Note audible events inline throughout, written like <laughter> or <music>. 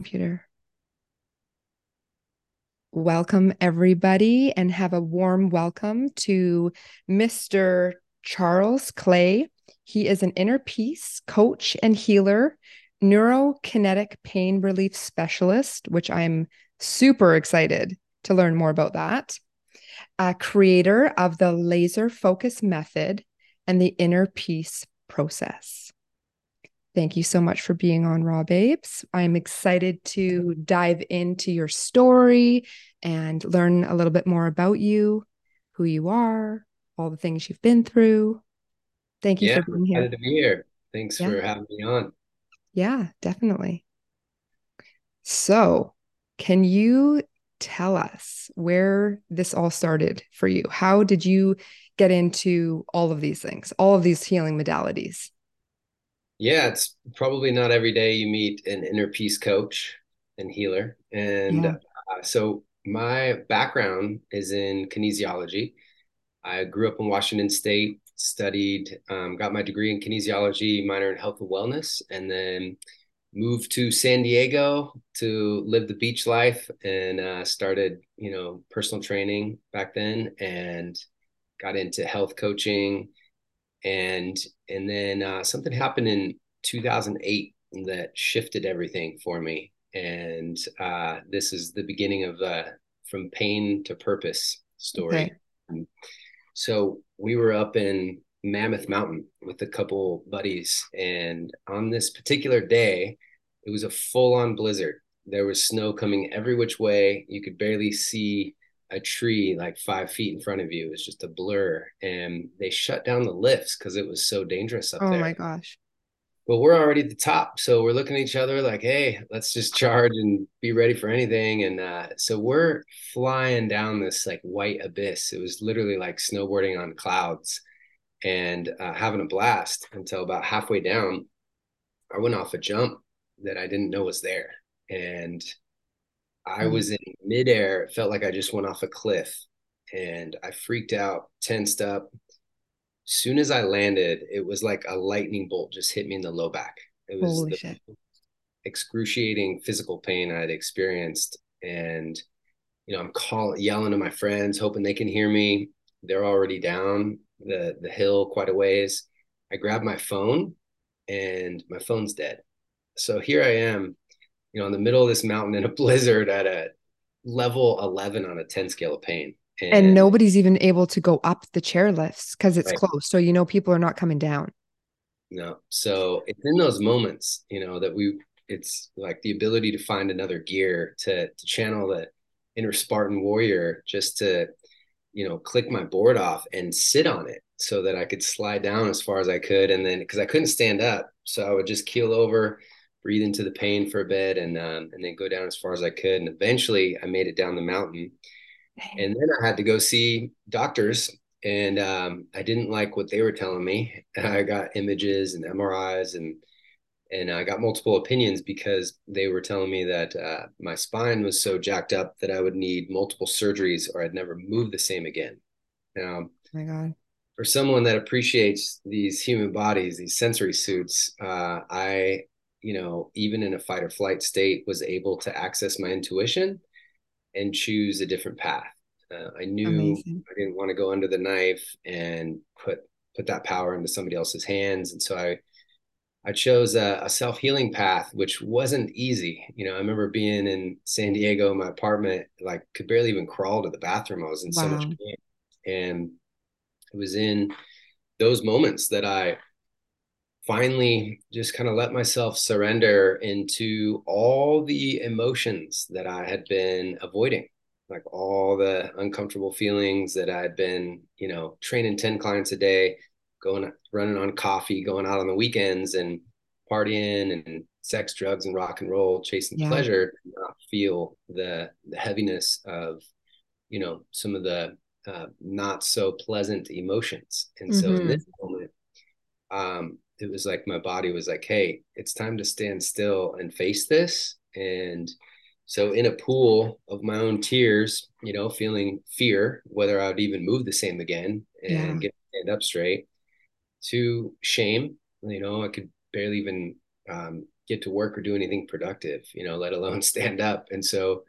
computer. Welcome, everybody, and have a warm welcome to Mr. Charles Clay. He is an inner peace coach and healer, neurokinetic pain relief specialist, which I'm super excited to learn more about that. A creator of the laser focus method and the inner peace process. Thank you so much for being on Raw Babes. I'm excited to dive into your story and learn a little bit more about you, who you are, all the things you've been through. Thank you yeah, for being here. Excited to be here. Thanks Yeah. for having me on. Yeah, definitely. So, can you tell us where this all started for you? How did you get into all of these things, all of these healing modalities? Yeah, it's probably not every day you meet an inner peace coach and healer. And Yeah. uh, so my background is in kinesiology. I grew up in Washington State, studied, um, got my degree in kinesiology, minor in health and wellness, and then moved to San Diego to live the beach life and uh, started, you know, personal training back then and got into health coaching and and then uh, something happened in 2008 that shifted everything for me. And uh, this is the beginning of the from pain to purpose story. Okay. so we were up in mammoth mountain with a couple buddies. And on this particular day it was a full-on blizzard. There was snow coming every which way. You could barely see a tree like five feet in front of you. It was just a blur. And they shut down the lifts because it was so dangerous up Oh there. Oh my gosh. But we're already at the top. So we're looking at each other like, hey, let's just charge and be ready for anything. And uh, so we're flying down this like white abyss. It was literally like snowboarding on clouds and uh, having a blast until about halfway down. I went off a jump that I didn't know was there. And I Mm. was in midair. It felt like I just went off a cliff and I freaked out, tensed up. Soon as I landed, it was like a lightning bolt just hit me in the low back. It was Holy the shit. excruciating physical pain I had experienced. And, you know, I'm calling, yelling to my friends, hoping they can hear me. They're already down the, the hill quite a ways. I grab my phone and my phone's dead. So here I am, you know, in the middle of this mountain in a <laughs> blizzard at a level 11 on a 10 scale of pain. And nobody's even able to go up the chair lifts because it's Right. closed. So, you know, people are not coming down. No. So it's in those moments, you know, that we it's like the ability to find another gear to to channel the inner Spartan warrior just to, you know, click my board off and sit on it so that I could slide down as far as I could. And then because I couldn't stand up. So I would just keel over, breathe into the pain for a bit and um, and then go down as far as I could. And eventually I made it down the mountain. And then I had to go see doctors and um, I didn't like what they were telling me. <laughs> I got images and MRIs and and I got multiple opinions because they were telling me that uh, my spine was so jacked up that I would need multiple surgeries or I'd never move the same again. Now, Oh my God. for someone that appreciates these human bodies, these sensory suits, uh, I, you know, even in a fight or flight state, was able to access my intuition and choose a different path. Uh, I knew Amazing. I didn't want to go under the knife and put put that power into somebody else's hands, and so I I chose a, a self healing path, which wasn't easy. You know, I remember being in San Diego in my apartment, like could barely even crawl to the bathroom. I was in so much pain, and it was in those moments that I finally just kind of let myself surrender into all the emotions that I had been avoiding, like all the uncomfortable feelings that I'd been, you know, training 10 clients a day, going running on coffee, going out on the weekends and partying and sex, drugs, and rock and roll, chasing Yeah. pleasure, not feel the the heaviness of, you know, some of the uh, not so pleasant emotions. And so in Mhm. this moment, um, it was like my body was like, hey, it's time to stand still and face this. And so in a pool of my own tears, you know, feeling fear, whether I would even move the same again and Yeah. get stand up straight, to shame, you know, I could barely even um, get to work or do anything productive, you know, let alone <laughs> stand up. And so,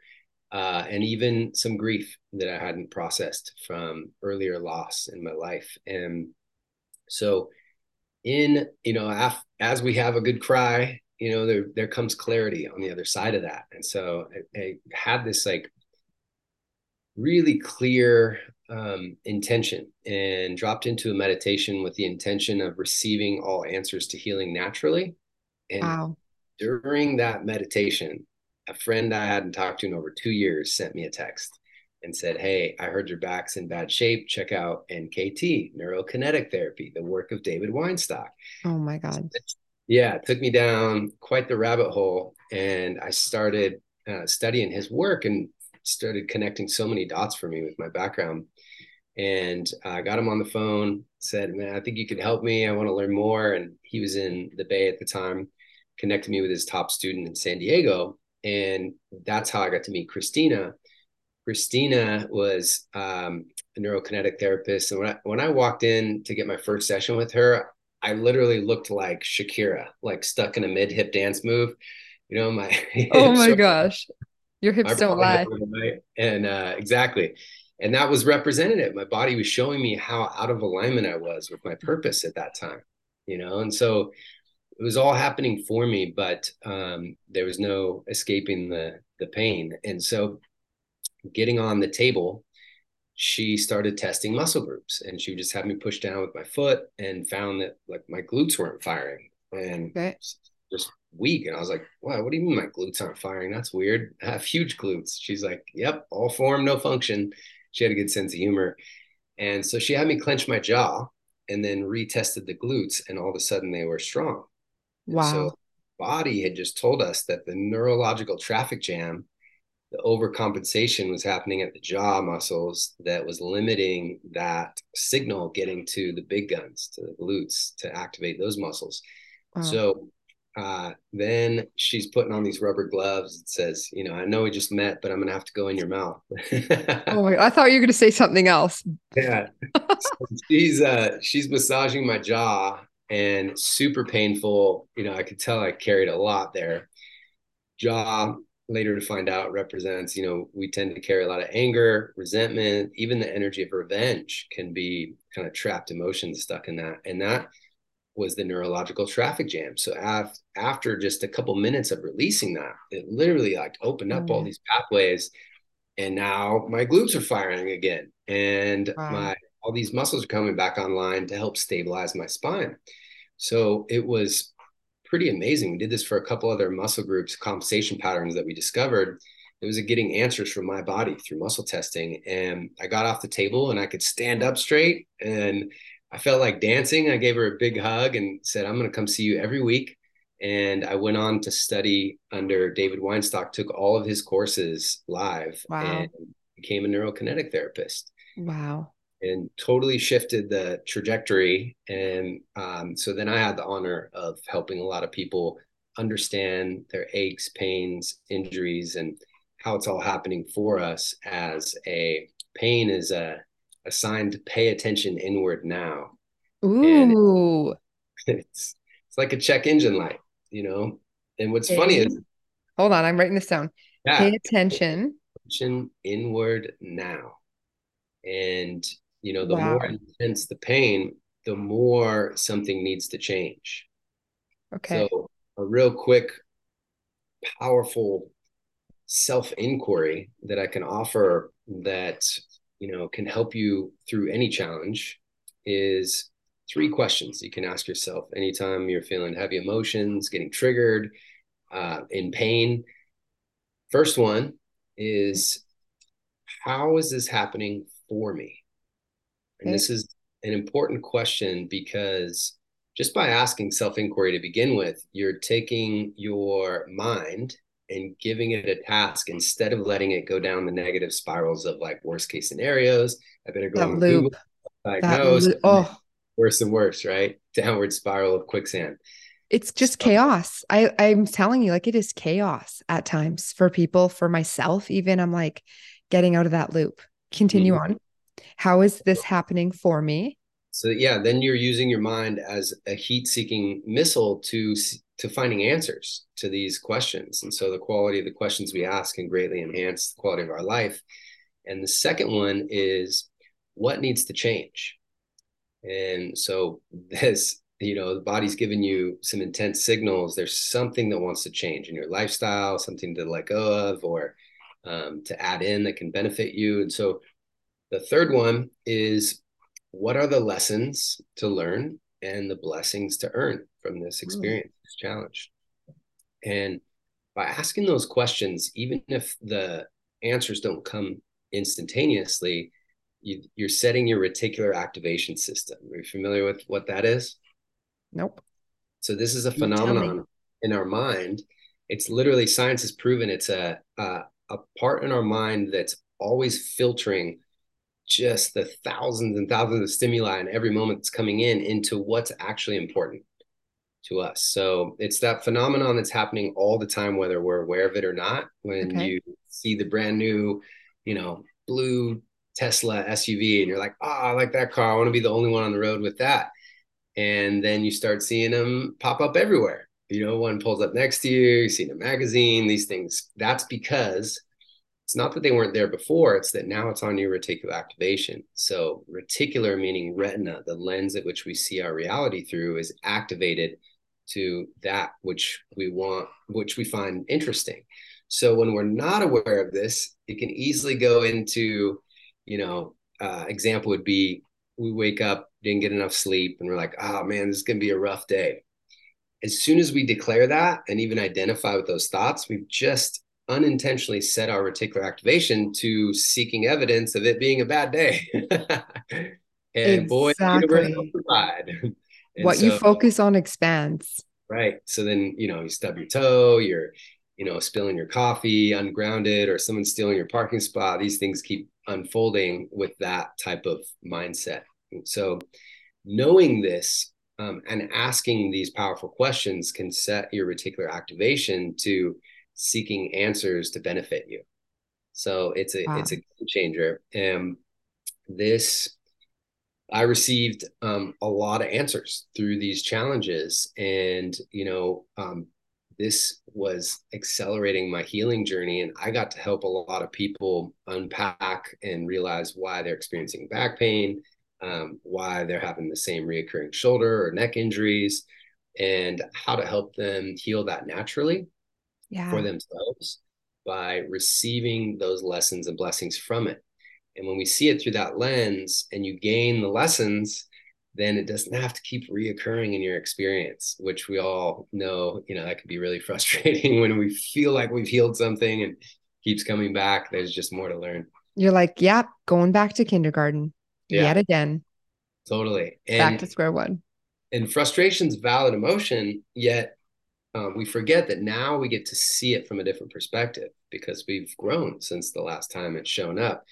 uh, and even some grief that I hadn't processed from earlier loss in my life. And so, in you know, af- as we have a good cry, you know, there there comes clarity on the other side of that. And so, I, I had this like really clear um, intention and dropped into a meditation with the intention of receiving all answers to healing naturally. And wow. during that meditation, a friend I hadn't talked to in over two years sent me a text and said, Hey, I heard your back's in bad shape. Check out NKT, neurokinetic therapy, the work of David Weinstock. Oh my God. Yeah, it took me down quite the rabbit hole. And I started uh, studying his work and started connecting so many dots for me with my background. And I uh, got him on the phone, said, Man, I think you could help me. I want to learn more. And he was in the Bay at the time, connected me with his top student in San Diego. And that's how I got to meet Christina. Christina was um, a neurokinetic therapist. And when I, when I walked in to get my first session with her, I literally looked like Shakira, like stuck in a mid hip dance move. You know, my <laughs> oh my gosh, your hips don't lie. And uh, exactly. And that was representative. My body was showing me how out of alignment I was with my purpose at that time, you know? And so it was all happening for me, but um, there was no escaping the, the pain. And so getting on the table, she started testing muscle groups and she would just have me push down with my foot and found that like my glutes weren't firing. And okay. just weak. And I was like, wow, what do you mean my glutes aren't firing? That's weird. I have huge glutes. She's like, yep, all form, no function. She had a good sense of humor. And so she had me clench my jaw and then retested the glutes, and all of a sudden they were strong. Wow. So body had just told us that the neurological traffic jam, the overcompensation was happening at the jaw muscles that was limiting that signal getting to the big guns, to the glutes, to activate those muscles. Wow. So uh, then she's putting on these rubber gloves. It says, you know, I know we just met, but I'm gonna have to go in your mouth. oh my! <laughs> I thought you were gonna say something else. Yeah, so <laughs> she's uh, she's massaging my jaw and super painful. You know, I could tell I carried a lot there. Jaw later to find out represents, you know, we tend to carry a lot of anger, resentment, even the energy of revenge can be kind of trapped emotions stuck in that, and that was the neurological traffic jam. So af- after just a couple minutes of releasing that, it literally like opened up mm. all these pathways, and now my glutes are firing again, and wow. my all these muscles are coming back online to help stabilize my spine. So it was pretty amazing. We did this for a couple other muscle groups, compensation patterns that we discovered. It was getting answers from my body through muscle testing, and I got off the table and I could stand up straight and I felt like dancing. I gave her a big hug and said, I'm going to come see you every week. And I went on to study under David Weinstock, took all of his courses live wow. and became a neurokinetic therapist. Wow. And totally shifted the trajectory. And um, so then I had the honor of helping a lot of people understand their aches, pains, injuries, and how it's all happening for us as a pain is a assigned to pay attention inward now. Ooh. <laughs> it's it's like a check engine light, you know. And what's funny is hold on, I'm writing this down. Yeah, pay attention. Attention inward now. And you know, the wow. more intense the pain, the more something needs to change. Okay. So a real quick, powerful self inquiry that I can offer that you know can help you through any challenge is three questions you can ask yourself anytime you're feeling heavy emotions getting triggered uh, in pain first one is how is this happening for me and okay. this is an important question because just by asking self inquiry to begin with, you're taking your mind and giving it a task instead of letting it go down the negative spirals of like worst case scenarios. I better go that on loop. Google, diagnose. Oh, worse and worse, right? Downward spiral of quicksand. It's just so, chaos. I I'm telling you, like it is chaos at times for people, for myself. Even I'm like getting out of that loop. Continue mm-hmm. on. How is this happening for me? So yeah, then you're using your mind as a heat-seeking missile to to finding answers to these questions. And so the quality of the questions we ask can greatly enhance the quality of our life. And the second one is what needs to change? And so this, you know, the body's giving you some intense signals. There's something that wants to change in your lifestyle, something to let go of or um, to add in that can benefit you. And so the third one is what are the lessons to learn and the blessings to earn from this hmm. experience, this challenge? And by asking those questions, even if the answers don't come instantaneously, you, are setting your reticular activation system. Are you familiar with what that is? Nope. So this is a phenomenon in our mind. It's literally science has proven it's a, a a part in our mind that's always filtering just the thousands and thousands of stimuli and every moment that's coming in into what's actually important to us. So it's that phenomenon that's happening all the time, whether we're aware of it or not. When okay. you see the brand new, you know, blue Tesla SUV and you're like, oh, I like that car. I want to be the only one on the road with that. And then you start seeing them pop up everywhere. You know, one pulls up next to you, you see in a magazine, these things. That's because it's not that they weren't there before, it's that now it's on your reticular activation. So, reticular meaning retina, the lens at which we see our reality through, is activated to that which we want, which we find interesting. So, when we're not aware of this, it can easily go into, you know, uh, example would be we wake up, didn't get enough sleep, and we're like, oh man, this is going to be a rough day. As soon as we declare that and even identify with those thoughts, we've just unintentionally set our reticular activation to seeking evidence of it being a bad day. <laughs> and exactly. boy, the <laughs> what so, you focus on expands. Right. So then, you know, you stub your toe, you're, you know, spilling your coffee, ungrounded, or someone stealing your parking spot. These things keep unfolding with that type of mindset. So knowing this um, and asking these powerful questions can set your reticular activation to seeking answers to benefit you. So it's a wow. it's a game changer. And this I received um, a lot of answers through these challenges, and you know, um, this was accelerating my healing journey, and I got to help a lot of people unpack and realize why they're experiencing back pain, um, why they're having the same reoccurring shoulder or neck injuries, and how to help them heal that naturally yeah. for themselves by receiving those lessons and blessings from it. And when we see it through that lens and you gain the lessons, then it doesn't have to keep reoccurring in your experience, which we all know, you know, that can be really <laughs> frustrating when we feel like we've healed something and keeps coming back. There's just more to learn. You're like, yep, yeah, going back to kindergarten yeah. yet again. Totally. And, back to square one. And frustration's valid emotion, yet um, we forget that now we get to see it from a different perspective because we've grown since the last time it's shown up.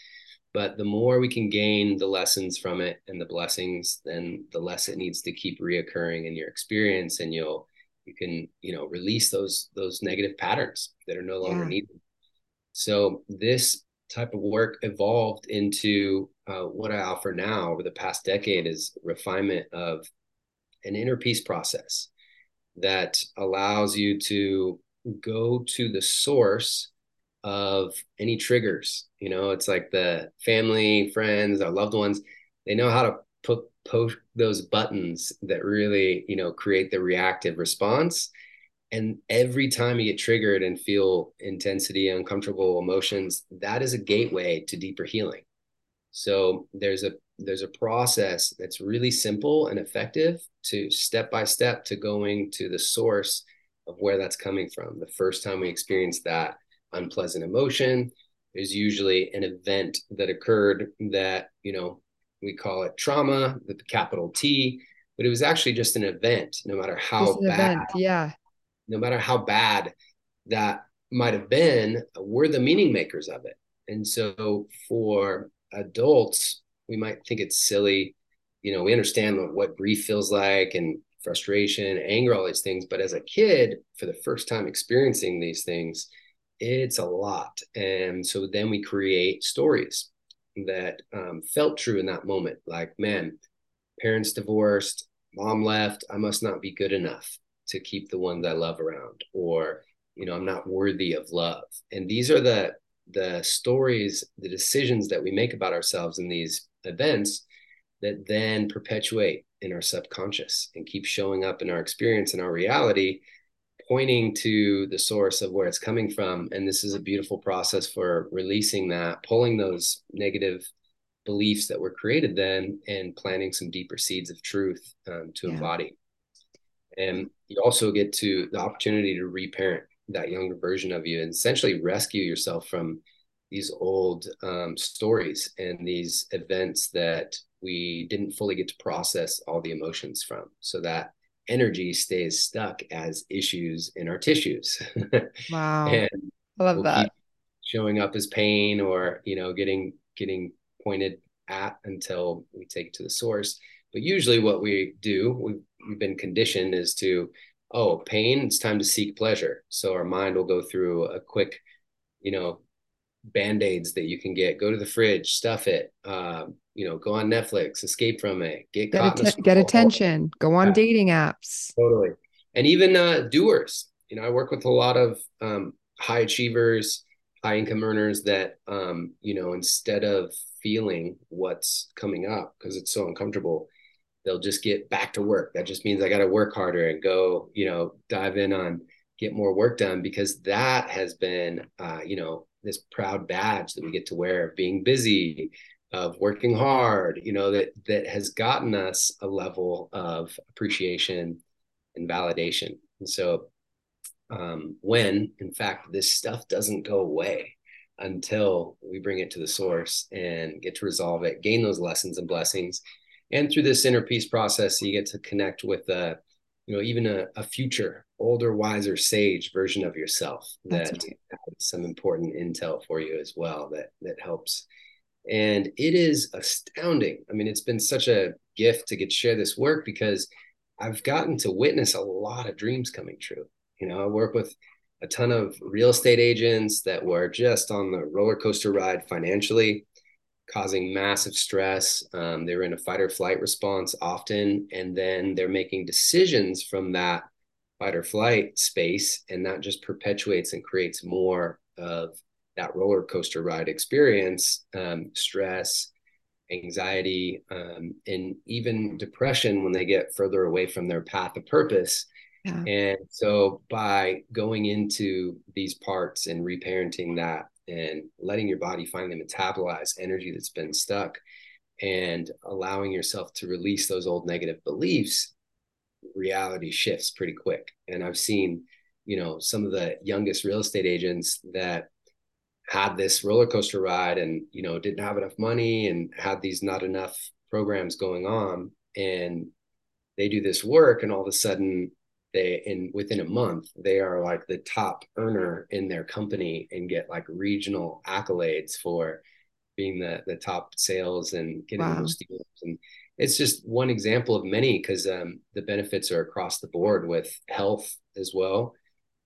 But the more we can gain the lessons from it and the blessings, then the less it needs to keep reoccurring in your experience, and you'll you can you know release those those negative patterns that are no longer yeah. needed. So this type of work evolved into uh, what I offer now over the past decade is refinement of an inner peace process that allows you to go to the source of any triggers. You know, it's like the family, friends, our loved ones, they know how to put post those buttons that really, you know, create the reactive response. And every time you get triggered and feel intensity, uncomfortable emotions, that is a gateway to deeper healing. So there's a there's a process that's really simple and effective to step by step to going to the source of where that's coming from. The first time we experience that unpleasant emotion, there's usually an event that occurred that, you know, we call it trauma, the capital T, but it was actually just an event, no matter how bad. Event, yeah. No matter how bad that might have been, we're the meaning makers of it. And so for adults, we might think it's silly. You know, we understand what, grief feels like and frustration, anger, all these things. But as a kid, for the first time experiencing these things, it's a lot. And so then we create stories that um, felt true in that moment. Like, man, parents divorced, mom left, I must not be good enough to keep the ones I love around, or you know, I'm not worthy of love. And these are the the stories, the decisions that we make about ourselves in these events that then perpetuate in our subconscious and keep showing up in our experience and our reality pointing to the source of where it's coming from and this is a beautiful process for releasing that pulling those negative beliefs that were created then and planting some deeper seeds of truth um, to yeah. embody and you also get to the opportunity to reparent that younger version of you and essentially rescue yourself from these old um, stories and these events that we didn't fully get to process all the emotions from. So that energy stays stuck as issues in our tissues. <laughs> Wow. And i love we'll that. showing up as pain or you know getting getting pointed at until we take it to the source. But usually what we do we've, we've been conditioned is to oh pain it's time to seek pleasure. So our mind will go through a quick you know band-aids that you can get. Go to the fridge stuff it um, you know go on netflix escape from it get get, get attention. Go on yeah. dating apps. Totally. And even uh, doers. You know i work with a lot of um, high achievers high income earners that um, you know instead of feeling what's coming up because it's so uncomfortable they'll just get back to work. That just means i got to work harder and go you know dive in on get more work done because that has been uh, you know this proud badge that we get to wear of being busy of working hard you know that that has gotten us a level of appreciation and validation. And so um, when in fact this stuff doesn't go away until we bring it to the source and get to resolve it gain those lessons and blessings and through this inner peace process you get to connect with a you know even a, a future older wiser sage version of yourself that has some important intel for you as well that that helps. And it is astounding. I mean it's been such a gift to get to share this work because i've gotten to witness a lot of dreams coming true. You know i work with a ton of real estate agents that were just on the roller coaster ride financially causing massive stress. Um, they're in a fight or flight response often, and then they're making decisions from that fight or flight space, and that just perpetuates and creates more of that roller coaster ride experience, um, stress, anxiety, um, and even depression when they get further away from their path of purpose. Yeah. And so by going into these parts and reparenting that and letting your body finally metabolize energy that's been stuck and allowing yourself to release those old negative beliefs reality shifts pretty quick. And i've seen you know some of the youngest real estate agents that had this roller coaster ride and you know didn't have enough money and had these not enough programs going on and they do this work and all of a sudden they in within a month they are like the top earner in their company and get like regional accolades for being the the top sales and getting wow. those deals. And it's just one example of many because um, the benefits are across the board with health as well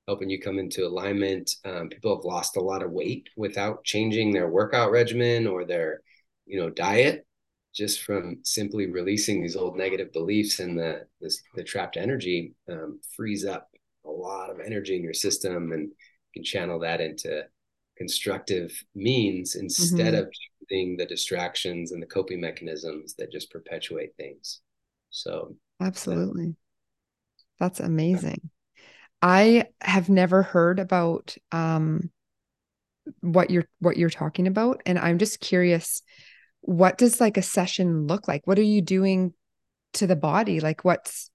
helping you come into alignment. Um, people have lost a lot of weight without changing their workout regimen or their you know diet just from simply releasing these old negative beliefs and the this, the trapped energy um, frees up a lot of energy in your system and you can channel that into constructive means instead mm-hmm. of using the distractions and the coping mechanisms that just perpetuate things. So absolutely. That's amazing. I have never heard about um what you're what you're talking about and i'm just curious what does like a session look like? What are you doing to the body? Like what's,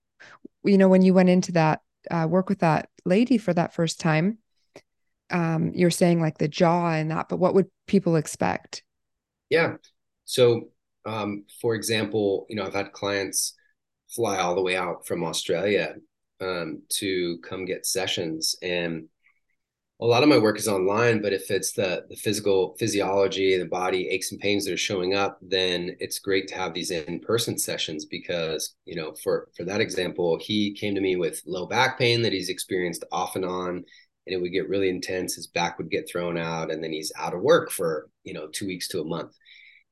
you know, when you went into that uh, work with that lady for that first time, um, you're saying like the jaw and that, but what would people expect? Yeah. So, um, for example, you know, I've had clients fly all the way out from Australia um, to come get sessions and a lot of my work is online but if it's the the physical physiology the body aches and pains that are showing up then it's great to have these in-person sessions because you know for for that example he came to me with low back pain that he's experienced off and on and it would get really intense. His back would get thrown out and then he's out of work for you know two weeks to a month.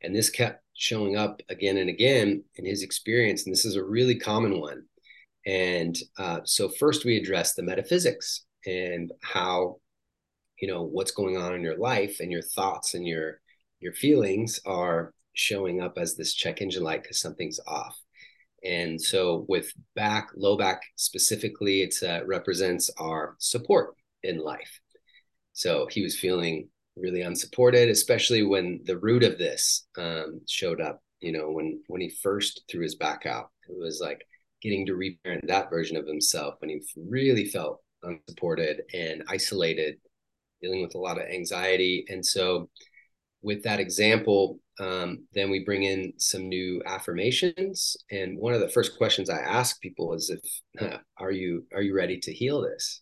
And this kept showing up again and again in his experience and this is a really common one. And uh, so first we address the metaphysics and how, you know, what's going on in your life and your thoughts and your your feelings are showing up as this check engine light because something's off. And so with back, low back specifically, it uh, represents our support in life. So he was feeling really unsupported, especially when the root of this um, showed up. You know, when when he first threw his back out, it was like getting to reparent that version of himself when he really felt unsupported and isolated, dealing with a lot of anxiety. And so, with that example, um, then we bring in some new affirmations. And one of the first questions I ask people is, "If are you are you ready to heal this?"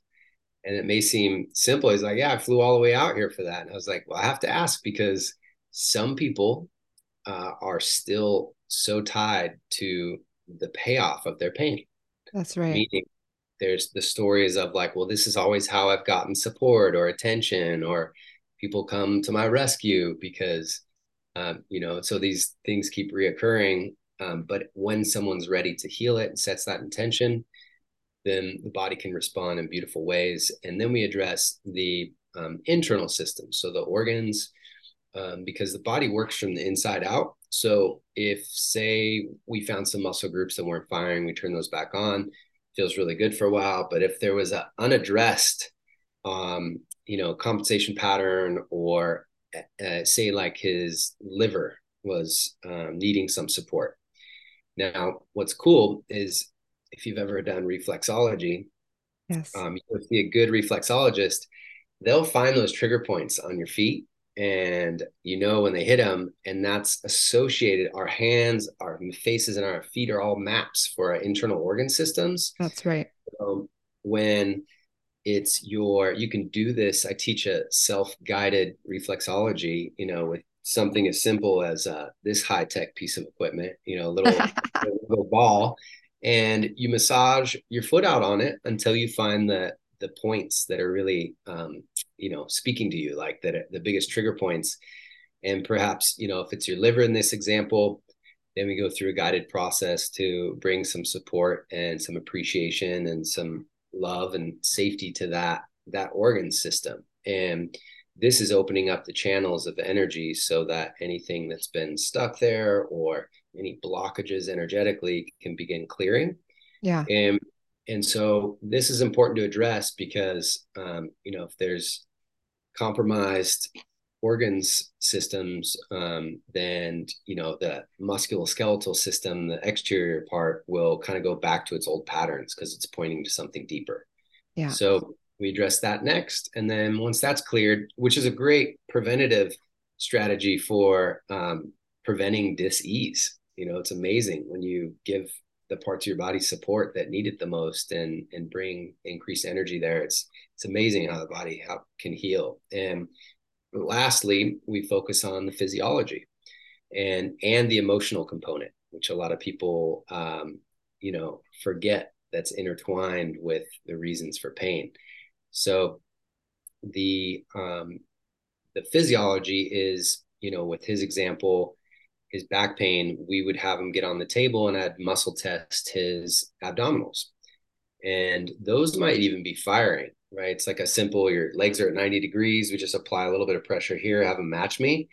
And it may seem simple. He's like, "Yeah, I flew all the way out here for that." And I was like, "Well, I have to ask because some people uh, are still so tied to the payoff of their pain. That's right. Meaning there's the stories of like, well, this is always how I've gotten support or attention, or people come to my rescue because, um, you know, so these things keep reoccurring. Um, but when someone's ready to heal it and sets that intention, then the body can respond in beautiful ways. And then we address the um, internal systems, so the organs, um, because the body works from the inside out. So if say we found some muscle groups that weren't firing, we turn those back on, feels really good for a while. But if there was an unaddressed, um, you know, compensation pattern, or uh, say like his liver was um, needing some support. Now, what's cool is if you've ever done reflexology, yes, um, you be a good reflexologist. They'll find those trigger points on your feet and you know when they hit them and that's associated our hands our faces and our feet are all maps for our internal organ systems. That's right. Um, when it's your you can do this i teach a self-guided reflexology you know with something as simple as uh, this high-tech piece of equipment you know a little, <laughs> little ball and you massage your foot out on it until you find the the points that are really um, you know speaking to you like that the biggest trigger points. And perhaps you know if it's your liver in this example then we go through a guided process to bring some support and some appreciation and some love and safety to that that organ system. And this is opening up the channels of energy so that anything that's been stuck there or any blockages energetically can begin clearing. Yeah. And and so this is important to address because um, you know if there's compromised organs systems um, then you know the musculoskeletal system the exterior part will kind of go back to its old patterns because it's pointing to something deeper. Yeah. So we address that next. And then once that's cleared which is a great preventative strategy for um, preventing dis-ease you know it's amazing when you give the parts of your body support that need it the most and and bring increased energy there. It's it's amazing how the body how, can heal. And lastly we focus on the physiology and and the emotional component which a lot of people um, you know forget that's intertwined with the reasons for pain. So the um, the physiology is you know with his example his back pain, we would have him get on the table and I'd muscle test his abdominals. And those might even be firing, right? It's like a simple, your legs are at 90 degrees. We just apply a little bit of pressure here, have him match me.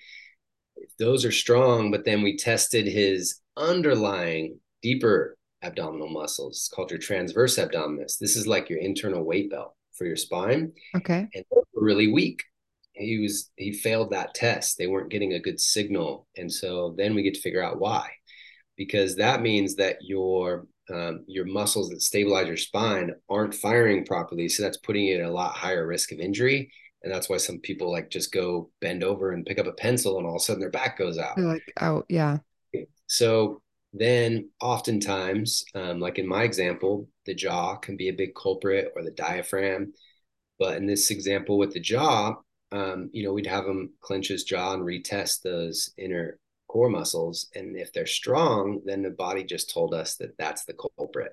Those are strong, but then we tested his underlying deeper abdominal muscles. It's called your transverse abdominis. This is like your internal weight belt for your spine. Okay. And really weak he was he failed that test. They weren't getting a good signal. And so then we get to figure out why because that means that your um, your muscles that stabilize your spine aren't firing properly. So that's putting you at a lot higher risk of injury. And that's why some people like just go bend over and pick up a pencil and all of a sudden their back goes out. They're like oh yeah. So then oftentimes um, like in my example the jaw can be a big culprit or the diaphragm. But in this example with the jaw um, you know, we'd have him clench his jaw and retest those inner core muscles. And if they're strong, then the body just told us that that's the culprit.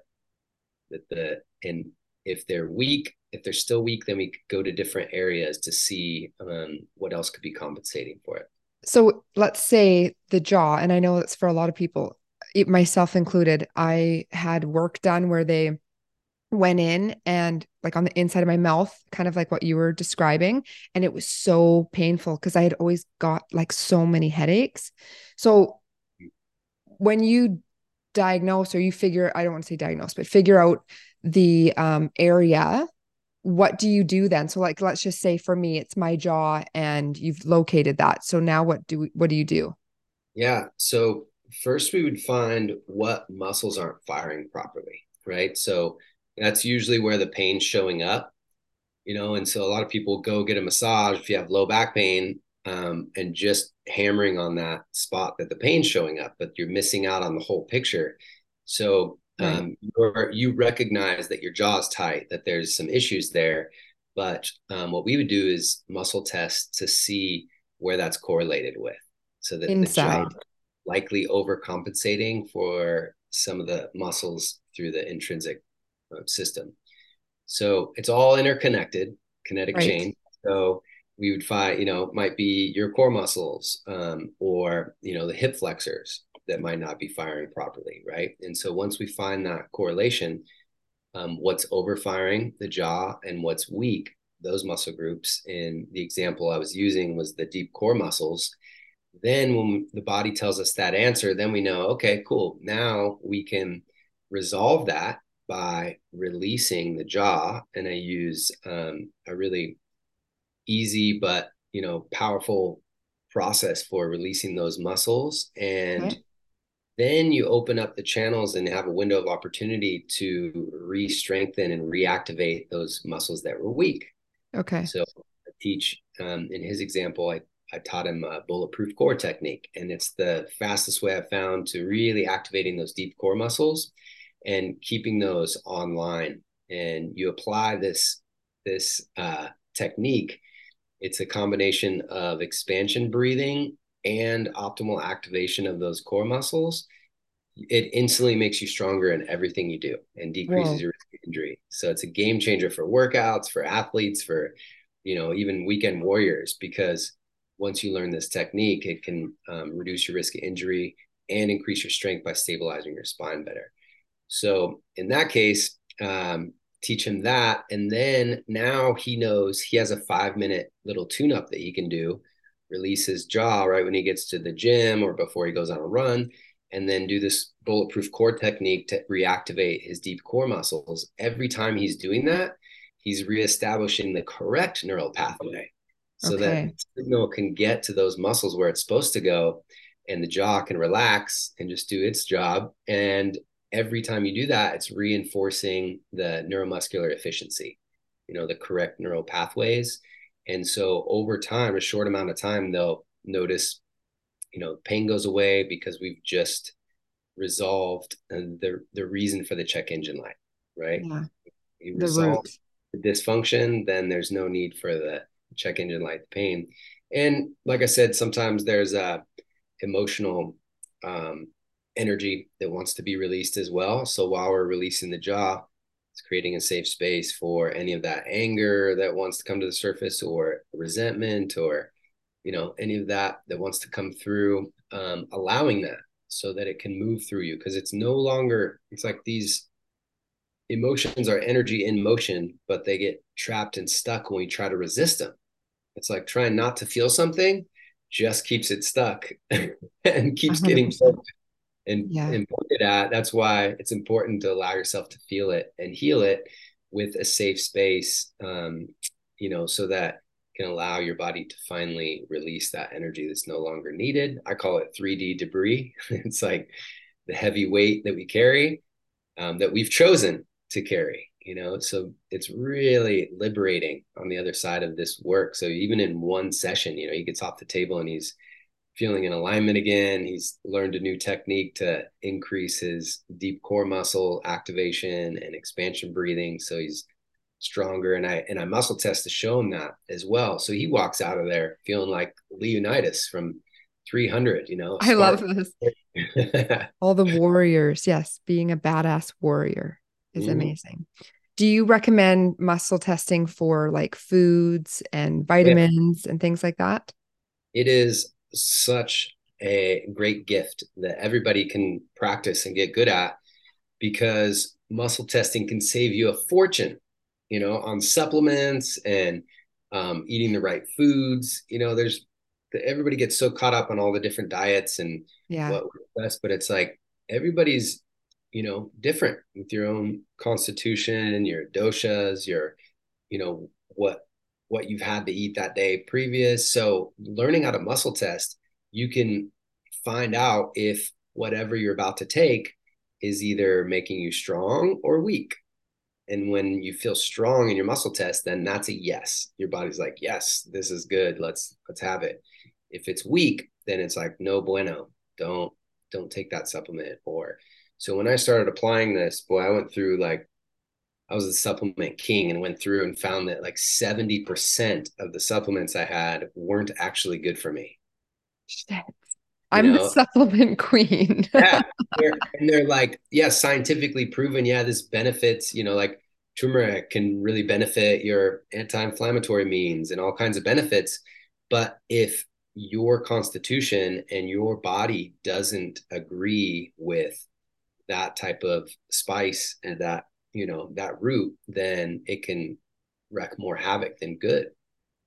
That the and if they're weak, if they're still weak, then we go to different areas to see um, what else could be compensating for it. So let's say the jaw, and I know it's for a lot of people, myself included. I had work done where they went in and like on the inside of my mouth, kind of like what you were describing. And it was so painful because I had always got like so many headaches. So when you diagnose or you figure, I don't want to say diagnose, but figure out the um, area, what do you do then? So like, let's just say for me, it's my jaw and you've located that. So now what do we, what do you do? Yeah. So first we would find what muscles aren't firing properly, right? So that's usually where the pain's showing up, you know. And so a lot of people go get a massage if you have low back pain um, and just hammering on that spot that the pain's showing up, but you're missing out on the whole picture. So um, you recognize that your jaw is tight, that there's some issues there. But um, what we would do is muscle test to see where that's correlated with. So that inside likely overcompensating for some of the muscles through the intrinsic system. So it's all interconnected, kinetic right. chain. So we would find, you know, might be your core muscles um, or, you know, the hip flexors that might not be firing properly, right? And so once we find that correlation, um, what's overfiring the jaw and what's weak, those muscle groups. In the example I was using was the deep core muscles. Then when the body tells us that answer, then we know, okay, cool. Now we can resolve that by releasing the jaw. And I use um, a really easy but you know powerful process for releasing those muscles and okay. then you open up the channels and have a window of opportunity to re-strengthen and reactivate those muscles that were weak okay so I teach um, in his example i I taught him a bulletproof core technique, and it's the fastest way I've found to really activating those deep core muscles and keeping those online. And you apply this this uh, technique it's a combination of expansion breathing and optimal activation of those core muscles. It instantly makes you stronger in everything you do and decreases Whoa. your risk of injury. So it's a game changer for workouts, for athletes, for you know even weekend warriors because once you learn this technique, it can um, reduce your risk of injury and increase your strength by stabilizing your spine better. So in that case, um, teach him that. And then now he knows he has a five minute little tune up that he can do, release his jaw right when he gets to the gym or before he goes on a run, and then do this bulletproof core technique to reactivate his deep core muscles. Every time he's doing that, he's reestablishing the correct neural pathway so okay. that signal can get to those muscles where it's supposed to go and the jaw can relax and just do its job and every time you do that, it's reinforcing the neuromuscular efficiency, you know, the correct neural pathways. And so over time, a short amount of time, they'll notice, you know, pain goes away because we've just resolved the the reason for the check engine light, right? Yeah. You resolve the, the dysfunction, then there's no need for the check engine light, the pain. And like I said, sometimes there's a emotional um, energy that wants to be released as well. So while we're releasing the jaw, it's creating a safe space for any of that anger that wants to come to the surface or resentment or you know any of that that wants to come through um, allowing that so that it can move through you because it's no longer it's like these emotions are energy in motion but they get trapped and stuck when we try to resist them it's like trying not to feel something just keeps it stuck <laughs> and keeps 100%. getting <laughs> and, yeah. and pointed at. That's why it's important to allow yourself to feel it and heal it with a safe space, um, you know, so that can allow your body to finally release that energy that's no longer needed. I call it 3D debris. <laughs> it's like the heavy weight that we carry um, that we've chosen to carry, you know, so it's really liberating on the other side of this work. So even in one session, you know, he gets off the table and he's feeling in alignment again. He's learned a new technique to increase his deep core muscle activation and expansion breathing. So he's stronger. And I and I muscle test to show him that as well. So he walks out of there feeling like Leonidas from 300. You know, I love this. <laughs> All the warriors, yes, being a badass warrior is mm-hmm. amazing. Do you recommend muscle testing for like foods and vitamins yeah. and things like that? It is such a great gift that everybody can practice and get good at because muscle testing can save you a fortune, you know, on supplements and um, eating the right foods. You know, there's everybody gets so caught up on all the different diets and yeah. what works best, but it's like everybody's, you know, different with your own constitution your doshas, your, you know, what what you've had to eat that day previous. So learning how to muscle test, you can find out if whatever you're about to take is either making you strong or weak. And when you feel strong in your muscle test, then that's a yes. Your body's like, yes, this is good. Let's let's have it. If it's weak, then it's like no bueno. Don't don't take that supplement. Or so when I started applying this, boy, I went through like I was a supplement king and went through and found that like 70% of the supplements I had weren't actually good for me. Shit. I'm know? the supplement queen. <laughs> yeah. <laughs> They're, and they're like, yeah, scientifically proven. Yeah, this benefits, you know, like turmeric can really benefit your anti-inflammatory means and all kinds of benefits. But if your constitution and your body doesn't agree with that type of spice and that, you know, that root, then it can wreck more havoc than good.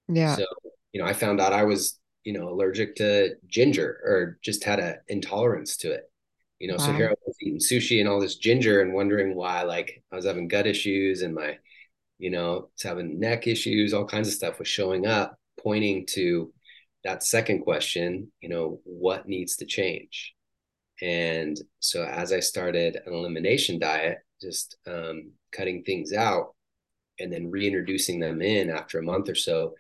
Yeah. So, you know, I found out I was you know, allergic to ginger or just had an intolerance to it. You know, wow. so here I was eating sushi and all this ginger and wondering why, like, I was having gut issues and my, you know, was having neck issues, all kinds of stuff was showing up, pointing to that second question, you know, what needs to change? And so as I started an elimination diet, just um, cutting things out and then reintroducing them in after a month or so,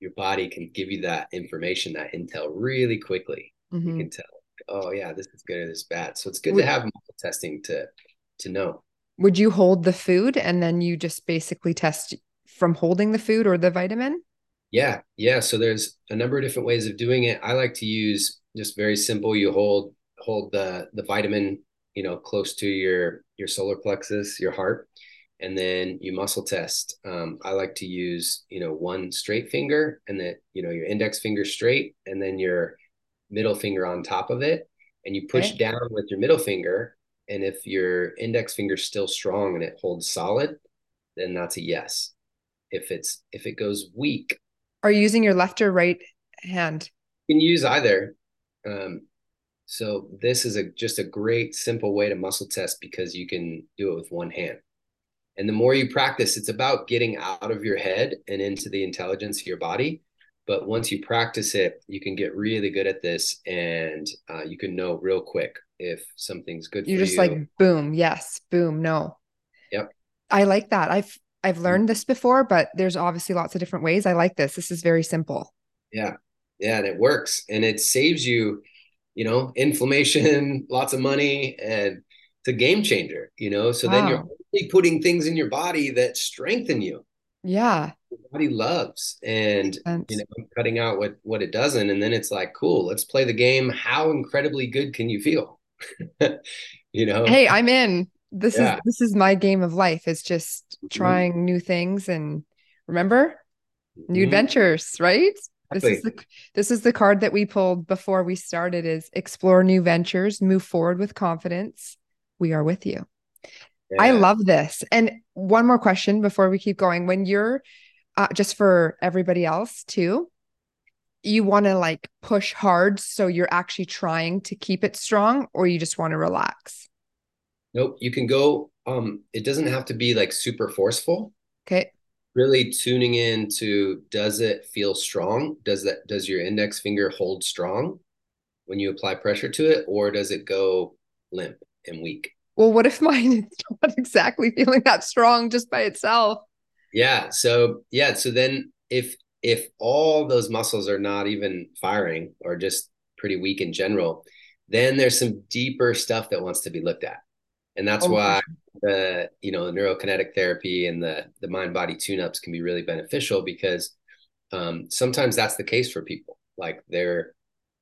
your body can give you that information, that intel really quickly. Mm-hmm. You can tell, oh yeah, this is good or this is bad. So it's good would, to have testing to to know. Would you hold the food and then you just basically test from holding the food or the vitamin? Yeah, yeah. So there's a number of different ways of doing it. I like to use just very simple. You hold hold the the vitamin, you know, close to your your solar plexus, your heart, and then you muscle test. Um, I like to use, you know, one straight finger and then, you know, your index finger straight and then your middle finger on top of it. And you push okay. down with your middle finger. And if your index finger is still strong and it holds solid, then that's a yes. If it's if it goes weak. Are you using your left or right hand? You can use either. Um, so this is a just a great simple way to muscle test because you can do it with one hand. And the more you practice, it's about getting out of your head and into the intelligence of your body. But once you practice it, you can get really good at this and uh, you can know real quick if something's good for You're just you. like, boom, yes, boom, no. Yep. I like that. I've I've mm-hmm. learned this before, but there's obviously lots of different ways. I like this. This is very simple. Yeah. Yeah. And it works. And it saves you, you know, inflammation, <laughs> lots of money, and it's a game changer, you know. So wow. then you're only putting things in your body that strengthen you. Yeah. Your body loves and you know cutting out what what it doesn't and then it's like cool let's play the game how incredibly good can you feel <laughs> you know hey i'm in this yeah. is this is my game of life is just mm-hmm. trying mm-hmm. new things and remember new mm-hmm. adventures right. This is the this is the card that we pulled before we started is explore new ventures move forward with confidence we are with you yeah. I love this. And one more question before we keep going. When you're uh, just for everybody else too, you want to like push hard so you're actually trying to keep it strong or you just want to relax? Nope, you can go um it doesn't have to be like super forceful. Okay. Really tuning in to does it feel strong? Does that does your index finger hold strong when you apply pressure to it or does it go limp and weak? well, what if mine is <laughs> not exactly feeling that strong just by itself? Yeah. So yeah. So then if if all those muscles are not even firing or just pretty weak in general, then there's some deeper stuff that wants to be looked at. And that's oh, why the you know the neurokinetic therapy and the the mind body tune-ups can be really beneficial because um, sometimes that's the case for people. Like they're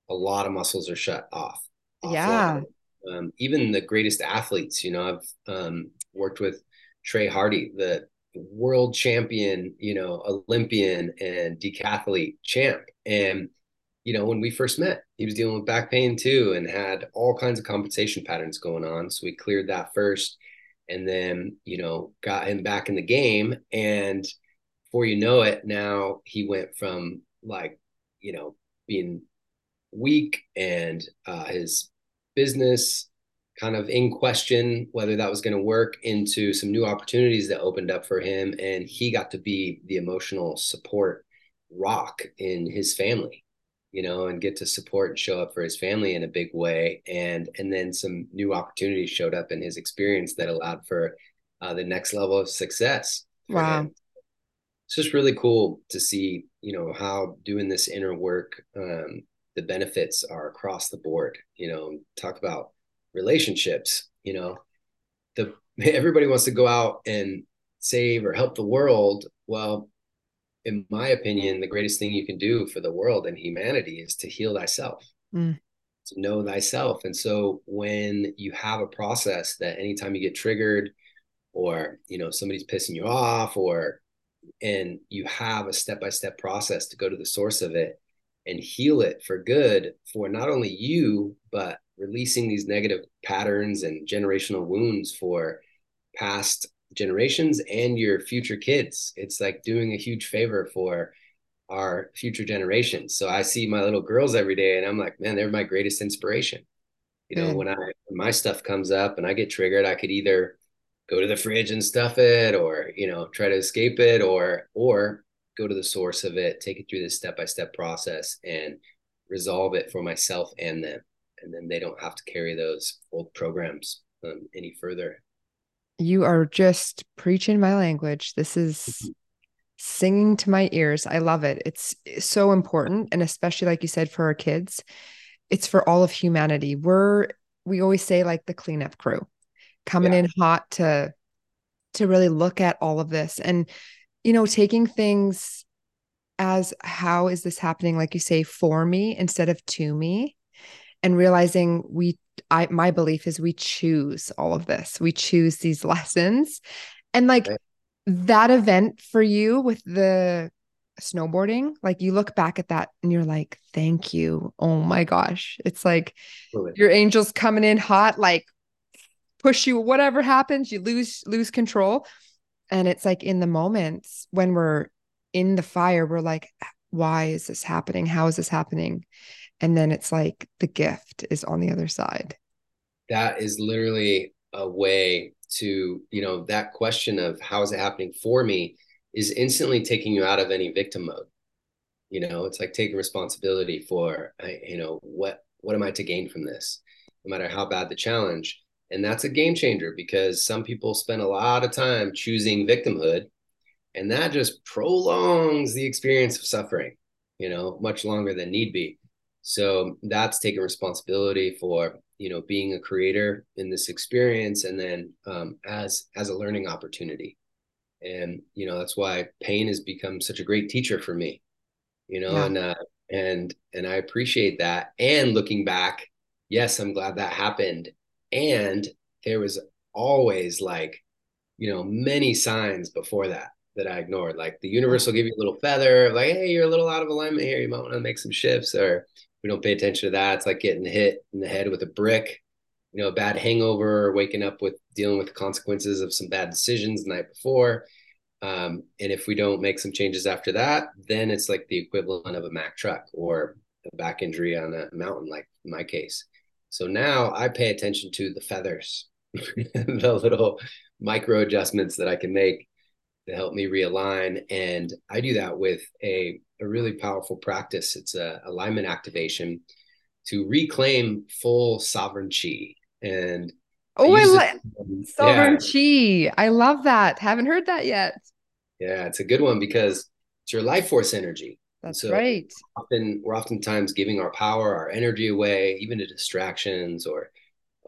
a lot of muscles are shut off. Yeah um, even the greatest athletes. You know, I've um, worked with Trey Hardee the world champion, you know, Olympian and decathlete champ. And, you know, when we first met, he was dealing with back pain too and had all kinds of compensation patterns going on. So we cleared that first. and then you know got him back in the game and before you know it now he went from like you know being weak and uh, his business kind of in question whether that was going to work into some new opportunities that opened up for him and he got to be the emotional support rock in his family you know and get to support and show up for his family in a big way. And and then some new opportunities showed up in his experience that allowed for uh, the next level of success. Wow. Him. it's just really cool to see you know how doing this inner work um, the benefits are across the board you know talk about relationships you know. The <laughs> everybody wants to go out and save or help the world. Well in my opinion the greatest thing you can do for the world and humanity is to heal thyself mm. to know thyself and so when you have a process that anytime you get triggered or you know somebody's pissing you off or and you have a step-by-step process to go to the source of it and heal it for good for not only you but releasing these negative patterns and generational wounds for past generations and your future kids. It's like doing a huge favor for our future generations. So I see my little girls every day and I'm like, man, they're my greatest inspiration. You know, mm. when I when my stuff comes up and I get triggered, I could either go to the fridge and stuff it or, you know, try to escape it or or go to the source of it, take it through this step-by-step process and resolve it for myself and them and then they don't have to carry those old programs um, any further. You are just preaching my language. This is mm-hmm. singing to my ears. I love it. It's so important. And especially, like you said, for our kids, it's for all of humanity. We're, we always say, like the cleanup crew coming yeah. in hot to, to really look at all of this and, you know, taking things as how is this happening, like you say, for me instead of to me and realizing we I my belief is we choose all of this. We choose these lessons. And like right. that event for you with the snowboarding, like you look back at that and you're like, thank you. Oh my gosh. It's like your angels coming in hot, like push you, whatever happens, you lose lose control. And it's like in the moments when we're in the fire, we're like, why is this happening? How is this happening? And then it's like the gift is on the other side. That is literally a way to you know that question of how is it happening for me is instantly taking you out of any victim mode. You know it's like taking responsibility for you know what what am i to gain from this? No matter how bad the challenge. And that's a game changer because some people spend a lot of time choosing victimhood and that just prolongs the experience of suffering you know much longer than need be so that's taking responsibility for you know being a creator in this experience, and then um, as as a learning opportunity. And you know that's why pain has become such a great teacher for me. You know, yeah. and uh, and and I appreciate that. And looking back, yes, I'm glad that happened. And there was always like, you know, many signs before that that I ignored. Like the universe will give you a little feather, like, hey, you're a little out of alignment here. You might want to make some shifts, or we don't pay attention to that. It's like getting hit in the head with a brick, you know, a bad hangover, or waking up with dealing with the consequences of some bad decisions the night before. Um, and if we don't make some changes after that, then it's like the equivalent of a Mack truck or a back injury on a mountain, like my case. So now I pay attention to the feathers, <laughs> the little micro adjustments that I can make to help me realign. And I do that with a a really powerful practice. It's a alignment activation to reclaim full sovereign chi. And oh, I, I like sovereign yeah. chi. I love that. Haven't heard that yet. Yeah, it's a good one because it's your life force energy. That's so right. Often we're oftentimes giving our power, our energy away, even to distractions or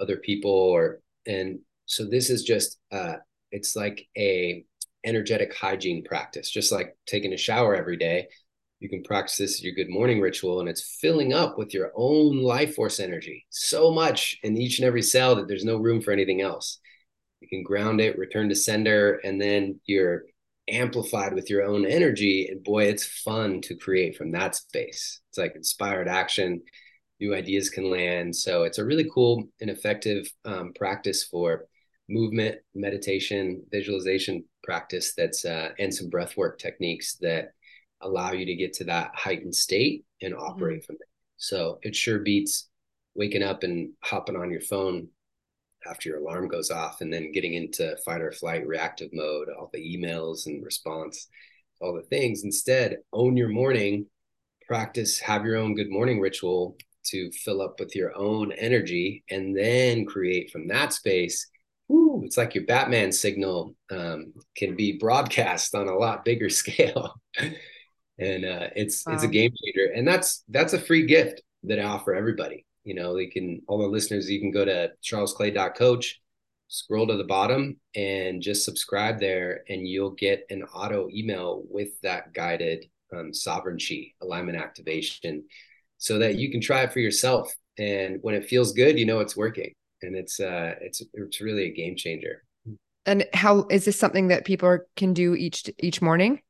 other people, or and so this is just uh, it's like a energetic hygiene practice, just like taking a shower every day you can practice this as your good morning ritual and it's filling up with your own life force energy so much in each and every cell that there's no room for anything else. You can ground it return to sender and then you're amplified with your own energy and boy it's fun to create from that space. It's like inspired action new ideas can land. So it's a really cool and effective um, practice for movement, meditation, visualization practice that's uh, and some breath work techniques that allow you to get to that heightened state and operate mm-hmm. from there. So it sure beats waking up and hopping on your phone after your alarm goes off and then getting into fight or flight reactive mode, all the emails and response, all the things. Instead, own your morning, practice, have your own good morning ritual to fill up with your own energy and then create from that space. Ooh, it's like your Batman signal um, can be broadcast on a lot bigger <laughs> scale. And uh, it's wow. it's a game changer. And that's that's a free gift that I offer everybody you know, they can all the listeners, you can go to charlesclay.coach, scroll to the bottom and just subscribe there and you'll get an auto email with that guided um, sovereignty alignment activation so that you can try it for yourself. And when it feels good, you know it's working. And it's uh it's it's really a game changer. And how is this something that people are, can do each each morning?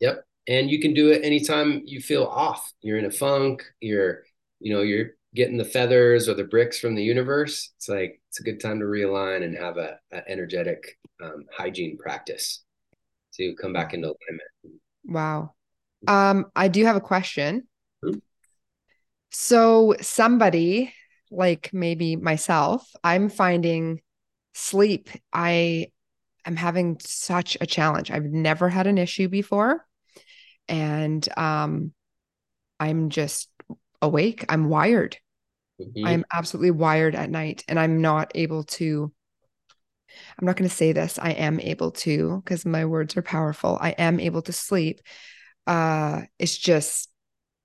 Yep. And you can do it anytime you feel off. You're in a funk, you're you know, you're getting the feathers or the bricks from the universe, it's like it's a good time to realign and have a, a energetic um, hygiene practice to come back into alignment. Wow. Um, I do have a question. Mm-hmm. So somebody like maybe myself, I'm finding sleep. I am having such a challenge. I've never had an issue before. And um I'm just awake. I'm wired. Mm-hmm. I'm absolutely wired at night and I'm not able to. I'm not going to say this. I am able to because my words are powerful. I am able to sleep. Uh it's just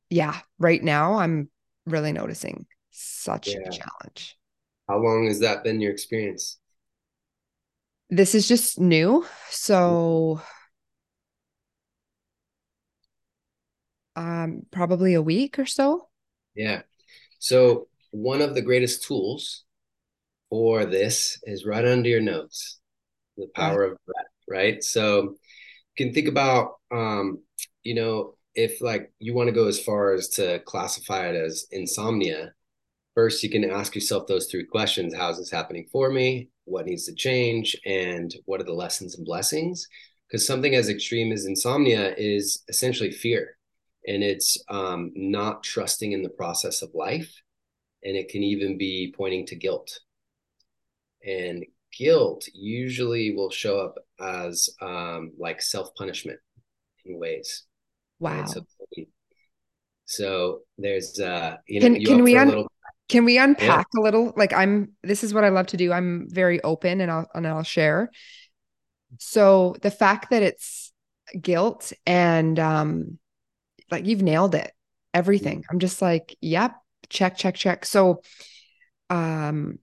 yeah, right now I'm really noticing such yeah. a challenge. How long has that been your experience? This is just new. So um probably a week or so. Yeah. So one of the greatest tools for this is right under your notes, the power of breath, right? So you can think about, um, you know, if like you want to go as far as to classify it as insomnia, first you can ask yourself those three questions. How is this happening for me? What needs to change? And what are the lessons and blessings? Because something as extreme as insomnia is essentially fear and it's um, not trusting in the process of life and it can even be pointing to guilt. And guilt usually will show up as um, like self-punishment in ways. Wow so, so, there's uh you know can, can we un- little- can we unpack yeah. a little? Like i'm this is what i love to do. I'm very open and i'll and i'll share. So the fact that it's guilt and um like you've nailed it. Everything. I'm just like, yep, check, check, check. So um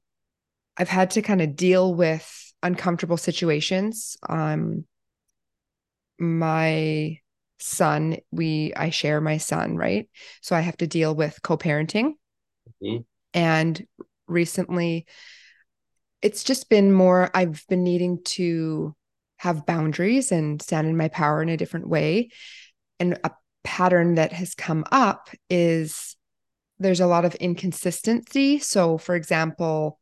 I've had to kind of deal with uncomfortable situations. Um my son, we I share my son, right? So I have to deal with co-parenting. Mm-hmm. And recently it's just been more I've been needing to have boundaries and stand in my power in a different way. And a pattern that has come up is there's a lot of inconsistency. So, for example,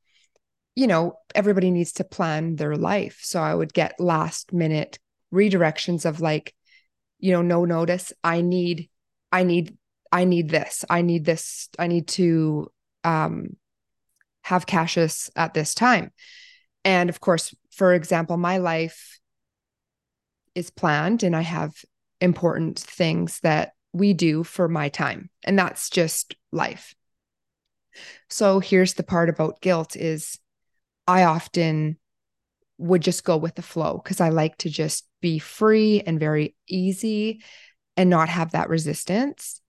you know, everybody needs to plan their life. So I would get last minute redirections of like, you know, no notice. I need, I need, I need this. I need this. I need to um, have Cassius at this time. And of course, for example, my life is planned and I have important things that we do for my time and that's just life. So here's the part about guilt is i often would just go with the flow because i like to just be free and very easy and not have that resistance.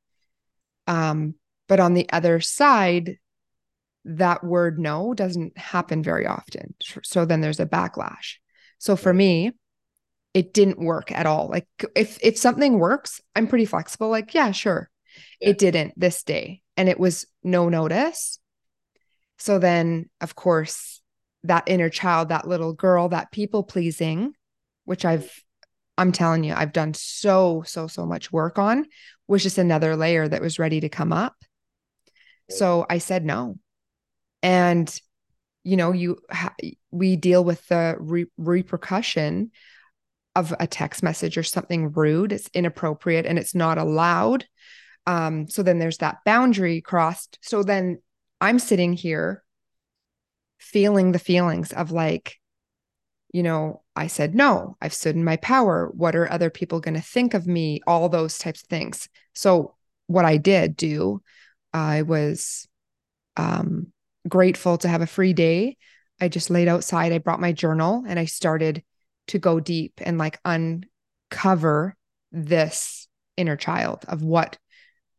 Um but on the other side that word no doesn't happen very often. So then there's a backlash. So for me it didn't work at all. Like if if something works, I'm pretty flexible. Like, yeah, sure. Yeah. It didn't this day. And it was no notice. So then, of course, that inner child, that little girl, that people pleasing, which I've I'm telling you, I've done so, so, so much work on, was just another layer that was ready to come up. So I said no. And you know, you ha- we deal with the re- repercussion of a text message or something rude. It's inappropriate and it's not allowed. Um, so then there's that boundary crossed. So then I'm sitting here feeling the feelings of like, you know, I said no, I've stood in my power. What are other people going to think of me? All those types of things. So, what I did do, I was um, grateful to have a free day. I just laid outside, I brought my journal and I started to go deep and like uncover this inner child of what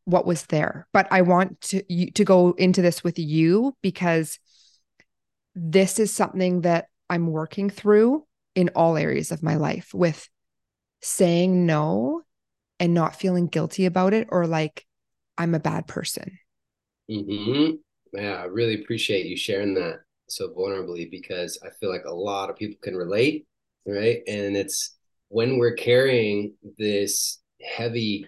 what was there. But i want to you, to go into this with you because this is something that i'm working through in all areas of my life with saying no and not feeling guilty about it or like i'm a bad person. Mm-hmm. yeah i really appreciate you sharing that so vulnerably because i feel like a lot of people can relate right? And it's when we're carrying this heavy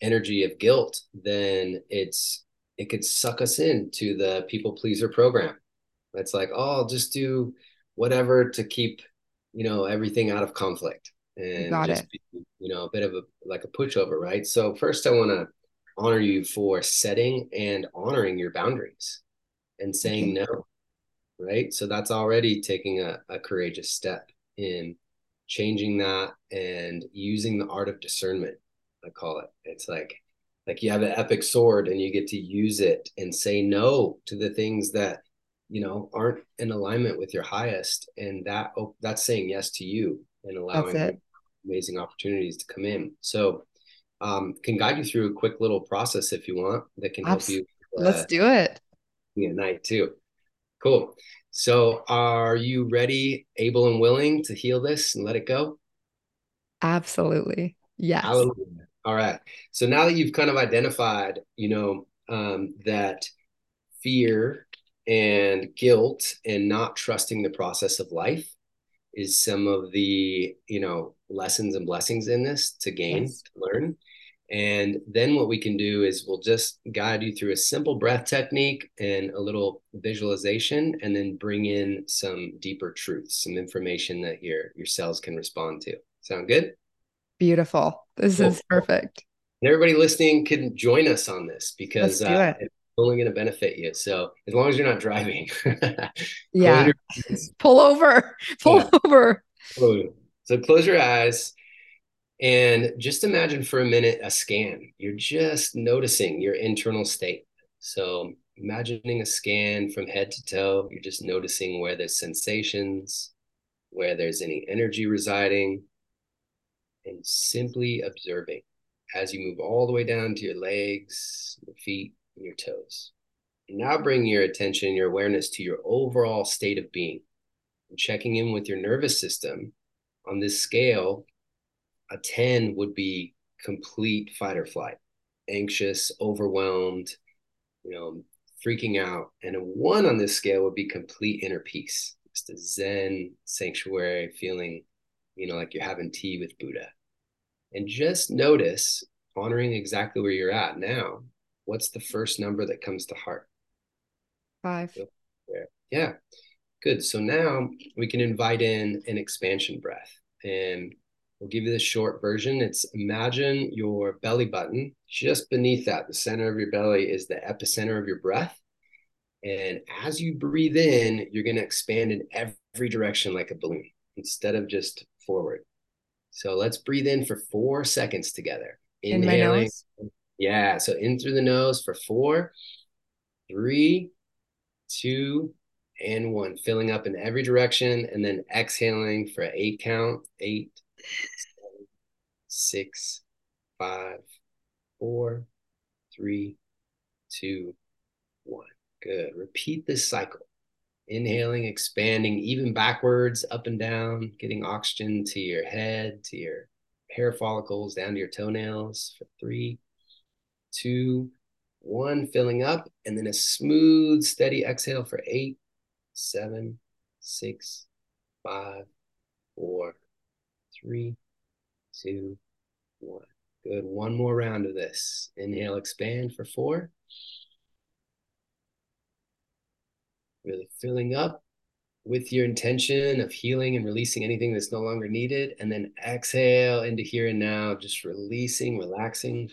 energy of guilt then it's it could suck us into the people pleaser program. It's like oh i'll just do whatever to keep you know everything out of conflict and Got just be, you know a bit of a like a pushover right? So first i want to honor you for setting and honoring your boundaries and saying no right? So that's already taking a, a courageous step in changing that and using the art of discernment i call it. It's like like you have an epic sword and you get to use it and say no to the things that you know aren't in alignment with your highest. And that oh, that's saying yes to you and allowing amazing opportunities to come in. So um, can guide you through a quick little process if you want that can help you uh, let's do it. at night too. Cool so, are you ready, able, and willing to heal this and let it go? Absolutely. Yes. Hallelujah. All right. So now that you've kind of identified, you know, um, that fear and guilt and not trusting the process of life is some of the, you know, lessons and blessings in this to gain, yes. to learn. And then what we can do is we'll just guide you through a simple breath technique and a little visualization, and then bring in some deeper truths, some information that your your cells can respond to. Sound good? Beautiful. This cool. is perfect. And everybody listening can join us on this because uh, it. it's only going to benefit you. So as long as you're not driving, <laughs> yeah, pull over, pull yeah. over. So close your eyes and just imagine for a minute a scan. You're just noticing your internal state. So, imagining a scan from head to toe, you're just noticing where there's sensations, where there's any energy residing, and simply observing as you move all the way down to your legs, your feet, and your toes. And now bring your attention, your awareness to your overall state of being and checking in with your nervous system on this scale a 10 would be complete fight or flight, anxious, overwhelmed, you know, freaking out. And a one on this scale would be complete inner peace, just a Zen sanctuary feeling, you know, like you're having tea with Buddha. And just notice, honoring exactly where you're at now, what's the first number that comes to heart? Five. Yeah. Good. So now we can invite in an expansion breath. And We'll give you the short version. It's imagine your belly button just beneath that, the center of your belly is the epicenter of your breath. And as you breathe in, you're going to expand in every direction like a balloon instead of just forward. So let's breathe in for four seconds together. Inhaling. In yeah. So in through the nose for four, three, two, and one. Filling up in every direction. And then exhaling for eight count. Eight, six, five, four, three, two, one. Good. Repeat this cycle. Inhaling, expanding, even backwards, up and down, getting oxygen to your head, to your hair follicles, down to your toenails for three, two, one, filling up, and then a smooth, steady exhale for eight, seven, six, five, four, three, two, one. Good. One more round of this. Inhale, expand for four. Really filling up with your intention of healing and releasing anything that's no longer needed. And then exhale into here and now, just releasing, relaxing.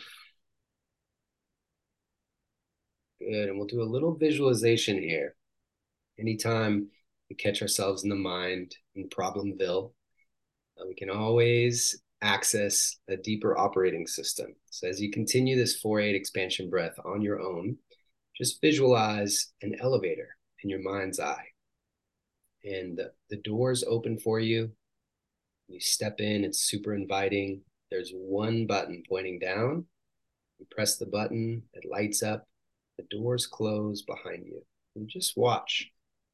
Good. And we'll do a little visualization here. Anytime we catch ourselves in the mind in Problemville, we can always access a deeper operating system. So as you continue this 4-8 expansion breath on your own, just visualize an elevator in your mind's eye. And the, the doors open for you. You step in, it's super inviting. There's one button pointing down. You press the button, it lights up, the doors close behind you. And just watch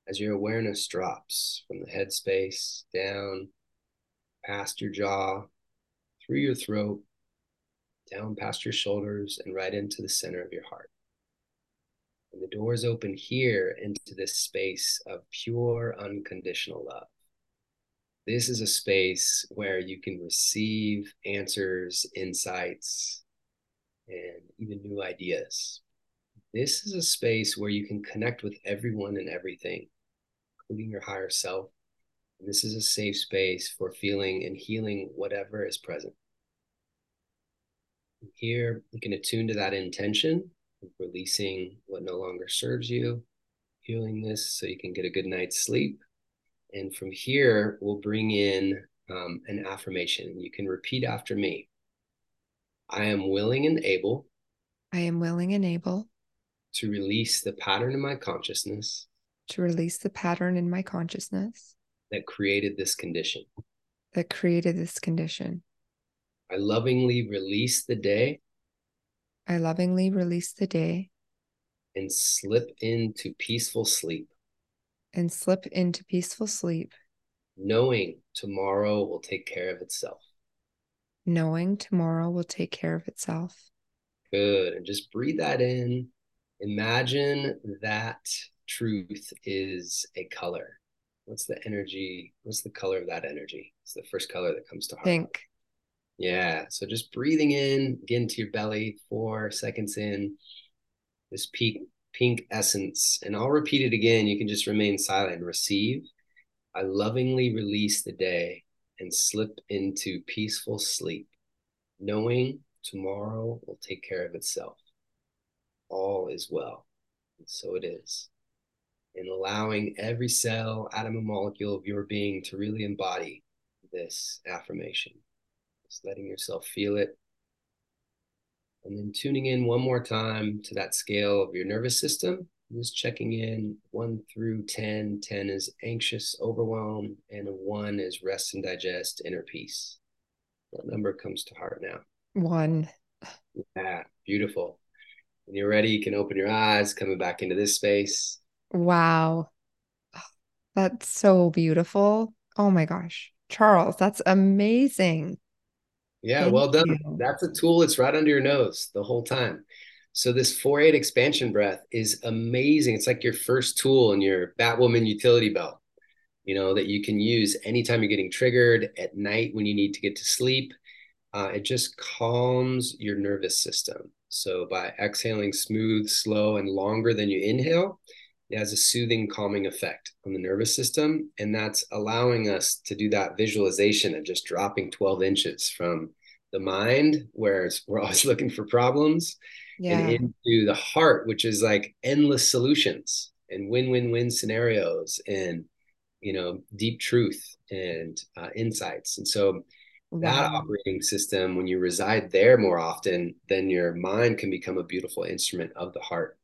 as your awareness drops from the head space down past your jaw through your throat, down past your shoulders, and right into the center of your heart. And the doors open here into this space of pure, unconditional love. This is a space where you can receive answers, insights, and even new ideas. This is a space where you can connect with everyone and everything, including your higher self, this is a safe space for feeling and healing whatever is present. Here, you can attune to that intention, releasing what no longer serves you, healing this so you can get a good night's sleep. And from here, we'll bring in um, an affirmation. You can repeat after me I am willing and able. I am willing and able to release the pattern in my consciousness. To release the pattern in my consciousness that created this condition. That created this condition. I lovingly release the day. I lovingly release the day. And slip into peaceful sleep. And slip into peaceful sleep. Knowing tomorrow will take care of itself. Knowing tomorrow will take care of itself. Good. And just breathe that in. Imagine that truth is a color what's the energy? What's the color of that energy? It's the first color that comes to heart. Pink. Yeah. So just breathing in, get into your belly, four seconds in, this pink pink essence. And I'll repeat it again. You can just remain silent and receive. I lovingly release the day and slip into peaceful sleep, knowing tomorrow will take care of itself. All is well. And so it is and allowing every cell, atom, and molecule of your being to really embody this affirmation. Just letting yourself feel it. And then tuning in one more time to that scale of your nervous system. Just checking in one through 10. 10 is anxious, overwhelmed, and one is rest and digest, inner peace. What number comes to heart now? One. Yeah, beautiful. When you're ready, you can open your eyes, coming back into this space. Wow. That's so beautiful. Oh my gosh. Charles, that's amazing. Yeah, Thank well done. You. That's a tool that's right under your nose the whole time. So this 4-8 expansion breath is amazing. It's like your first tool in your Batwoman utility belt, you know, that you can use anytime you're getting triggered at night when you need to get to sleep. Uh, it just calms your nervous system. So by exhaling smooth, slow, and longer than you inhale, it has a soothing, calming effect on the nervous system. And that's allowing us to do that visualization of just dropping 12 inches from the mind, where we're always <laughs> looking for problems, yeah. and into the heart, which is like endless solutions and win win win scenarios and, you know, deep truth and uh, insights. And so, Wow. that operating system when you reside there more often then your mind can become a beautiful instrument of the heart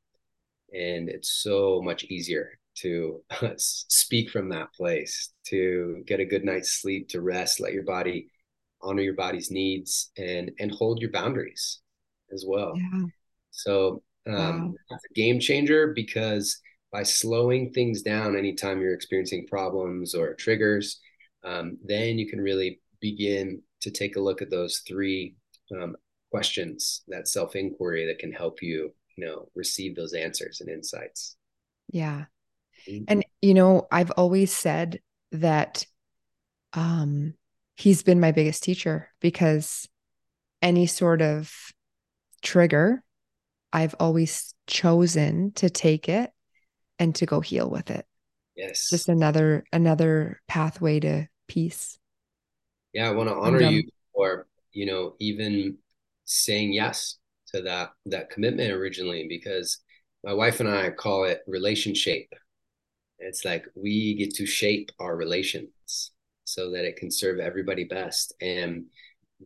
and it's so much easier to <laughs> speak from that place to get a good night's sleep to rest let your body honor your body's needs and and hold your boundaries as well yeah. so um, wow. that's a game changer because by slowing things down anytime you're experiencing problems or triggers um, then you can really begin to take a look at those three um, questions that self inquiry that can help you you know receive those answers and insights yeah mm-hmm. and you know i've always said that um he's been my biggest teacher because any sort of trigger i've always chosen to take it and to go heal with it. Yes. Just another another pathway to peace. Yeah, I want to honor you for, you know, even saying yes to that that commitment originally because my wife and I call it relationship. It's like we get to shape our relations so that it can serve everybody best. And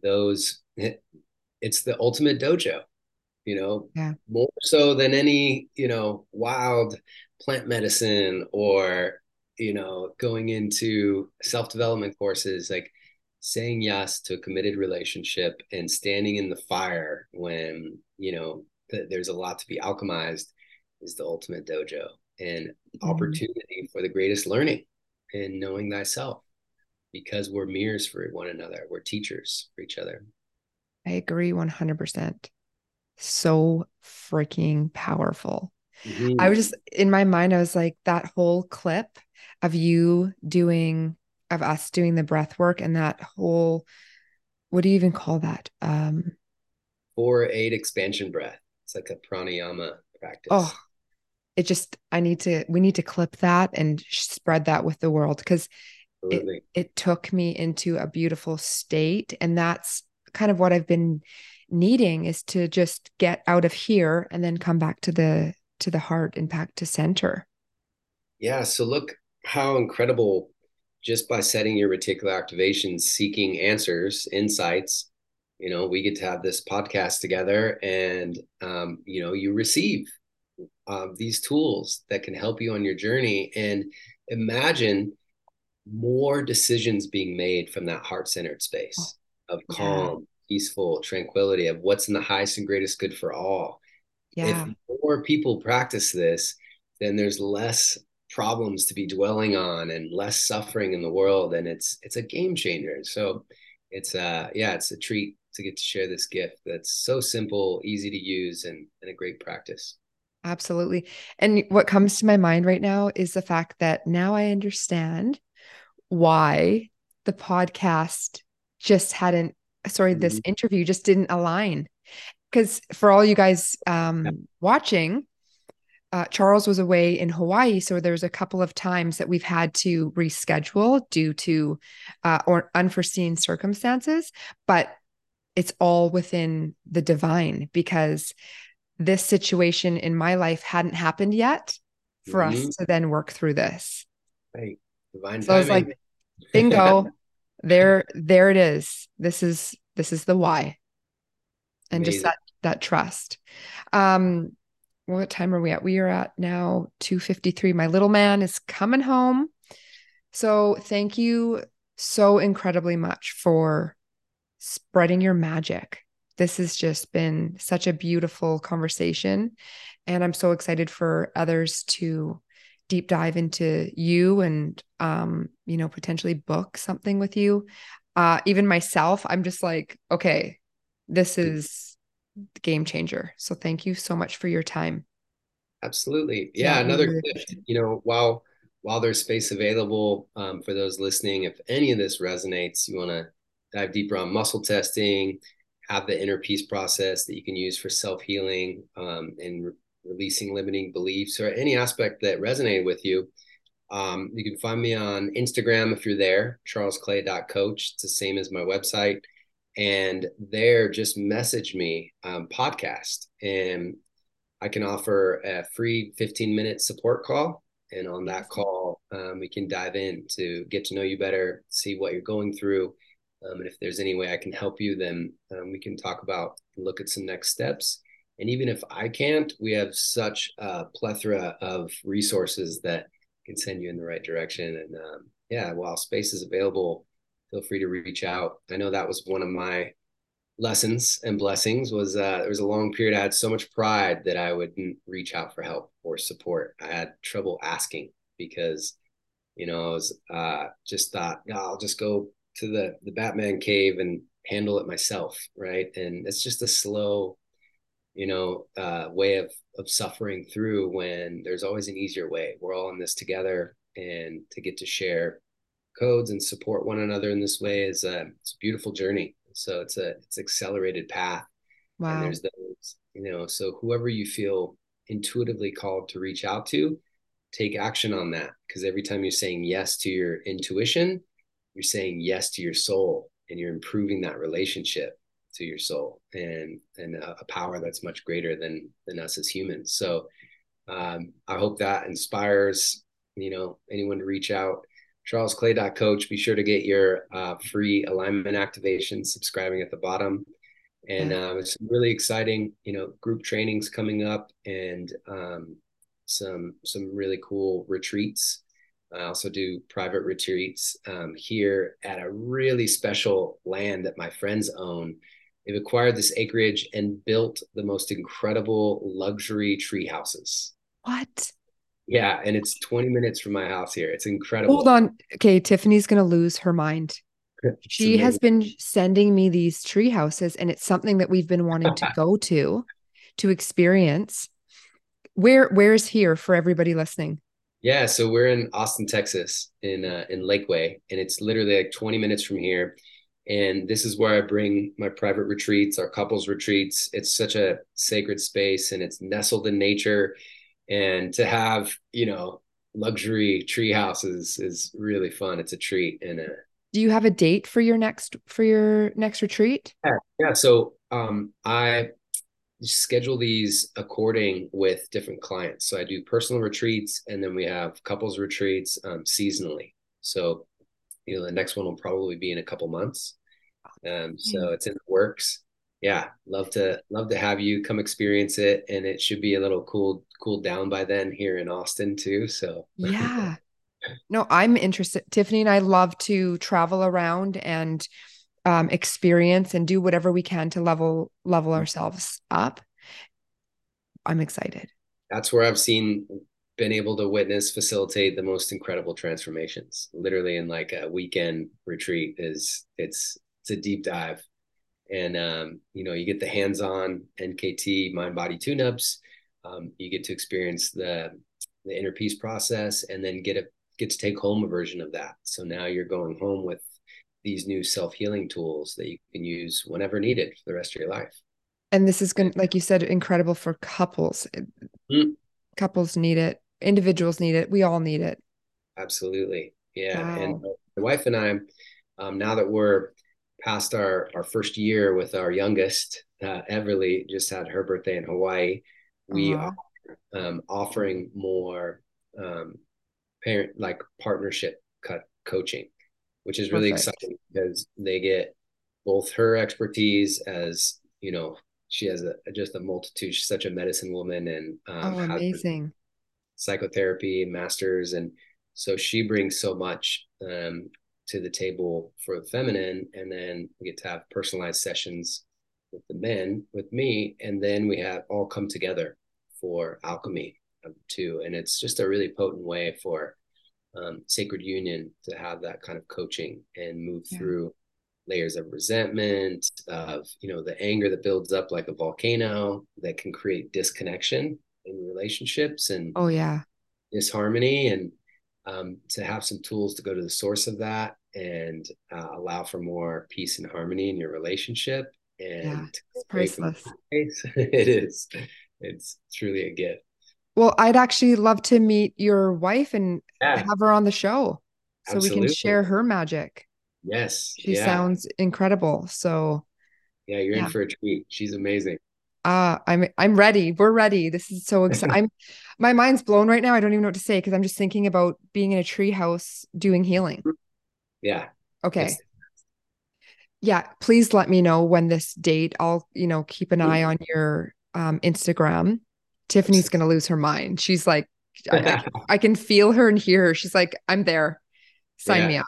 those <laughs> it's the ultimate dojo, you know, yeah. more so than any, you know, wild plant medicine or, you know, going into self-development courses. Like saying yes to a committed relationship and standing in the fire when you know th- there's a lot to be alchemized is the ultimate dojo and mm-hmm. opportunity for the greatest learning and knowing thyself because we're mirrors for one another we're teachers for each other i agree 100% so freaking powerful mm-hmm. i was just in my mind i was like that whole clip of you doing of us doing the breath work and that whole what do you even call that? Um four eight expansion breath. It's like a pranayama practice. Oh, it just I need to we need to clip that and spread that with the world because it, it took me into a beautiful state. And that's kind of what I've been needing is to just get out of here and then come back to the to the heart and back to center. Yeah. So look how incredible just by setting your reticular activation, seeking answers, insights, you know, we get to have this podcast together and, um, you know, you receive uh, these tools that can help you on your journey. And imagine more decisions being made from that heart centered space of calm, yeah. peaceful tranquility, of what's in the highest and greatest good for all. Yeah. If more people practice this, then there's less problems to be dwelling on and less suffering in the world and it's it's a game changer so it's uh yeah it's a treat to get to share this gift that's so simple easy to use and, and a great practice absolutely and what comes to my mind right now is the fact that now i understand why the podcast just hadn't sorry mm-hmm. this interview just didn't align because for all you guys um yeah. watching uh, Charles was away in Hawaii, so there's a couple of times that we've had to reschedule due to uh, or unforeseen circumstances. But it's all within the divine because this situation in my life hadn't happened yet for mm-hmm. us to then work through this. Right, divine. So timing. I was like, bingo, <laughs> there, there it is. This is this is the why, and Amazing. just that that trust. Um, what time are we at? We are at now 253. My little man is coming home. So thank you so incredibly much for spreading your magic. This has just been such a beautiful conversation. And I'm so excited for others to deep dive into you and um, you know, potentially book something with you. Uh, even myself, I'm just like, okay, this is game changer. So thank you so much for your time. Absolutely. Yeah, yeah another gift, you know, while while there's space available um, for those listening, if any of this resonates, you want to dive deeper on muscle testing, have the inner peace process that you can use for self healing um, and re- releasing limiting beliefs or any aspect that resonated with you. Um, you can find me on Instagram if you're there, charlesclay.coach. It's the same as my website and there just message me um, podcast and i can offer a free 15 minute support call. And on that call um, we can dive in to get to know you better see what you're going through um, and if there's any way i can help you then um, we can talk about look at some next steps. And even if i can't we have such a plethora of resources that can send you in the right direction. And um, yeah while space is available feel free to reach out. I know that was one of my lessons and blessings was uh, there was a long period I had so much pride that I wouldn't reach out for help or support. I had trouble asking because, you know, I was uh, just thought, oh, I'll just go to the the Batman cave and handle it myself, right? And it's just a slow, you know, uh, way of of suffering through when there's always an easier way. We're all in this together, and to get to share codes and support one another in this way is a, it's a beautiful journey. So it's a it's accelerated path. Wow. And there's those, you know, so whoever you feel intuitively called to reach out to, take action on that because every time you're saying yes to your intuition, you're saying yes to your soul and you're improving that relationship to your soul and and a, a power that's much greater than than us as humans. So um, I hope that inspires you know anyone to reach out. CharlesClay.coach. Be sure to get your uh, free alignment activation subscribing at the bottom. And yeah. uh, it's really exciting, you know, group trainings coming up and um, some some really cool retreats. I also do private retreats um, here at a really special land that my friends own. They've acquired this acreage and built the most incredible luxury tree houses. What? Yeah, and it's 20 minutes from my house here. It's incredible. Hold on. Okay, Tiffany's going to lose her mind. she has been sending me these tree houses and it's something that we've been wanting to <laughs> go to to experience. Where where's here for everybody listening? Yeah, so we're in Austin, Texas, in uh, in Lakeway, and it's literally like 20 minutes from here. And this is where I bring my private retreats, our couples retreats. It's such a sacred space, and it's nestled in nature. And to have, you know, luxury tree houses is really fun. It's a treat. And a, do you have a date for your next for your next retreat? Yeah, yeah. So um, I schedule these according with different clients. So I do personal retreats, and then we have couples retreats um, seasonally. So you know, the next one will probably be in a couple months. Um, so it's in the works. Yeah, love to love to have you come experience it, and it should be a little cool cooled down by then here in Austin too. So yeah, <laughs> no, I'm interested. Tiffany and I love to travel around and um, experience and do whatever we can to level level ourselves up. I'm excited. That's where I've seen been able to witness facilitate the most incredible transformations literally in like a weekend retreat is it's it's a deep dive and um, you know you get the hands-on nkt mind body tune-ups. Um, you get to experience the the inner peace process and then get a get to take home a version of that. So now you're going home with these new self-healing tools that you can use whenever needed for the rest of your life. And this is going to like you said incredible for couples. Mm. couples need it. Individuals need it. We all need it. Absolutely. Yeah. Wow. and my wife and i um, now that we're past our our first year with our youngest uh, everly just had her birthday in hawaii we uh-huh. are um, offering more um, parent like partnership cut coaching which is really Perfect. exciting because they get both her expertise as you know she has a, just a multitude she's such a medicine woman and um, oh amazing psychotherapy masters and so she brings so much um, to the table for the feminine and then we get to have personalized sessions with the men with me and then we have all come together for alchemy too. And it's just a really potent way for um, sacred union to have that kind of coaching and move yeah. through layers of resentment of you know the anger that builds up like a volcano that can create disconnection in relationships and oh yeah. disharmony. And um, to have some tools to go to the source of that and uh, allow for more peace and harmony in your relationship and yeah, it's priceless. <laughs> it is. It's truly a gift. Well i'd actually love to meet your wife and yeah. have her on the show so Absolutely. we can share her magic. Yes. She yeah. sounds incredible so yeah you're in for a treat. She's amazing. Uh i'm i'm ready. We're ready. This is so <laughs> exciting i'm my mind's blown right now. I don't even know what to say because i'm just thinking about being in a tree house doing healing yeah okay yeah please let me know when this date i'll you know keep an eye on your um instagram tiffany's gonna lose her mind she's like <laughs> I, I, can feel her and hear her she's like i'm there sign yeah. me up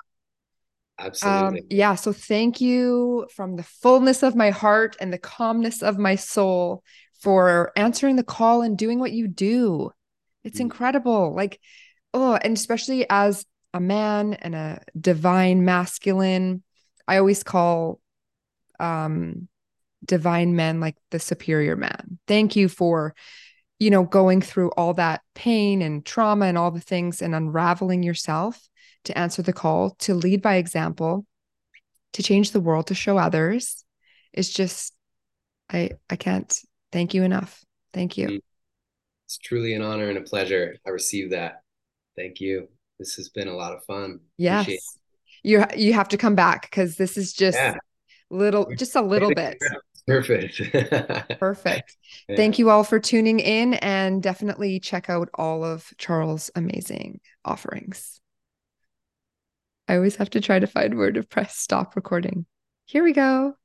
Absolutely. Um, yeah. So thank you from the fullness of my heart and the calmness of my soul for answering the call and doing what you do. It's mm. incredible. Like, oh, and especially as a man and a divine masculine, I always call um divine men like the superior man. Thank you for you know going through all that pain and trauma and all the things and unraveling yourself to answer the call, to lead by example, to change the world, to show others It's just I I can't thank you enough. Thank you. Mm. It's truly an honor and a pleasure. I received that. Thank you. This has been a lot of fun. Yes. You you have to come back because this is just yeah. little just a little bit. Perfect. <laughs> Perfect. Yeah. Thank you all for tuning in and definitely check out all of Charles' amazing offerings. I always have to try to find where to press stop recording. Here we go.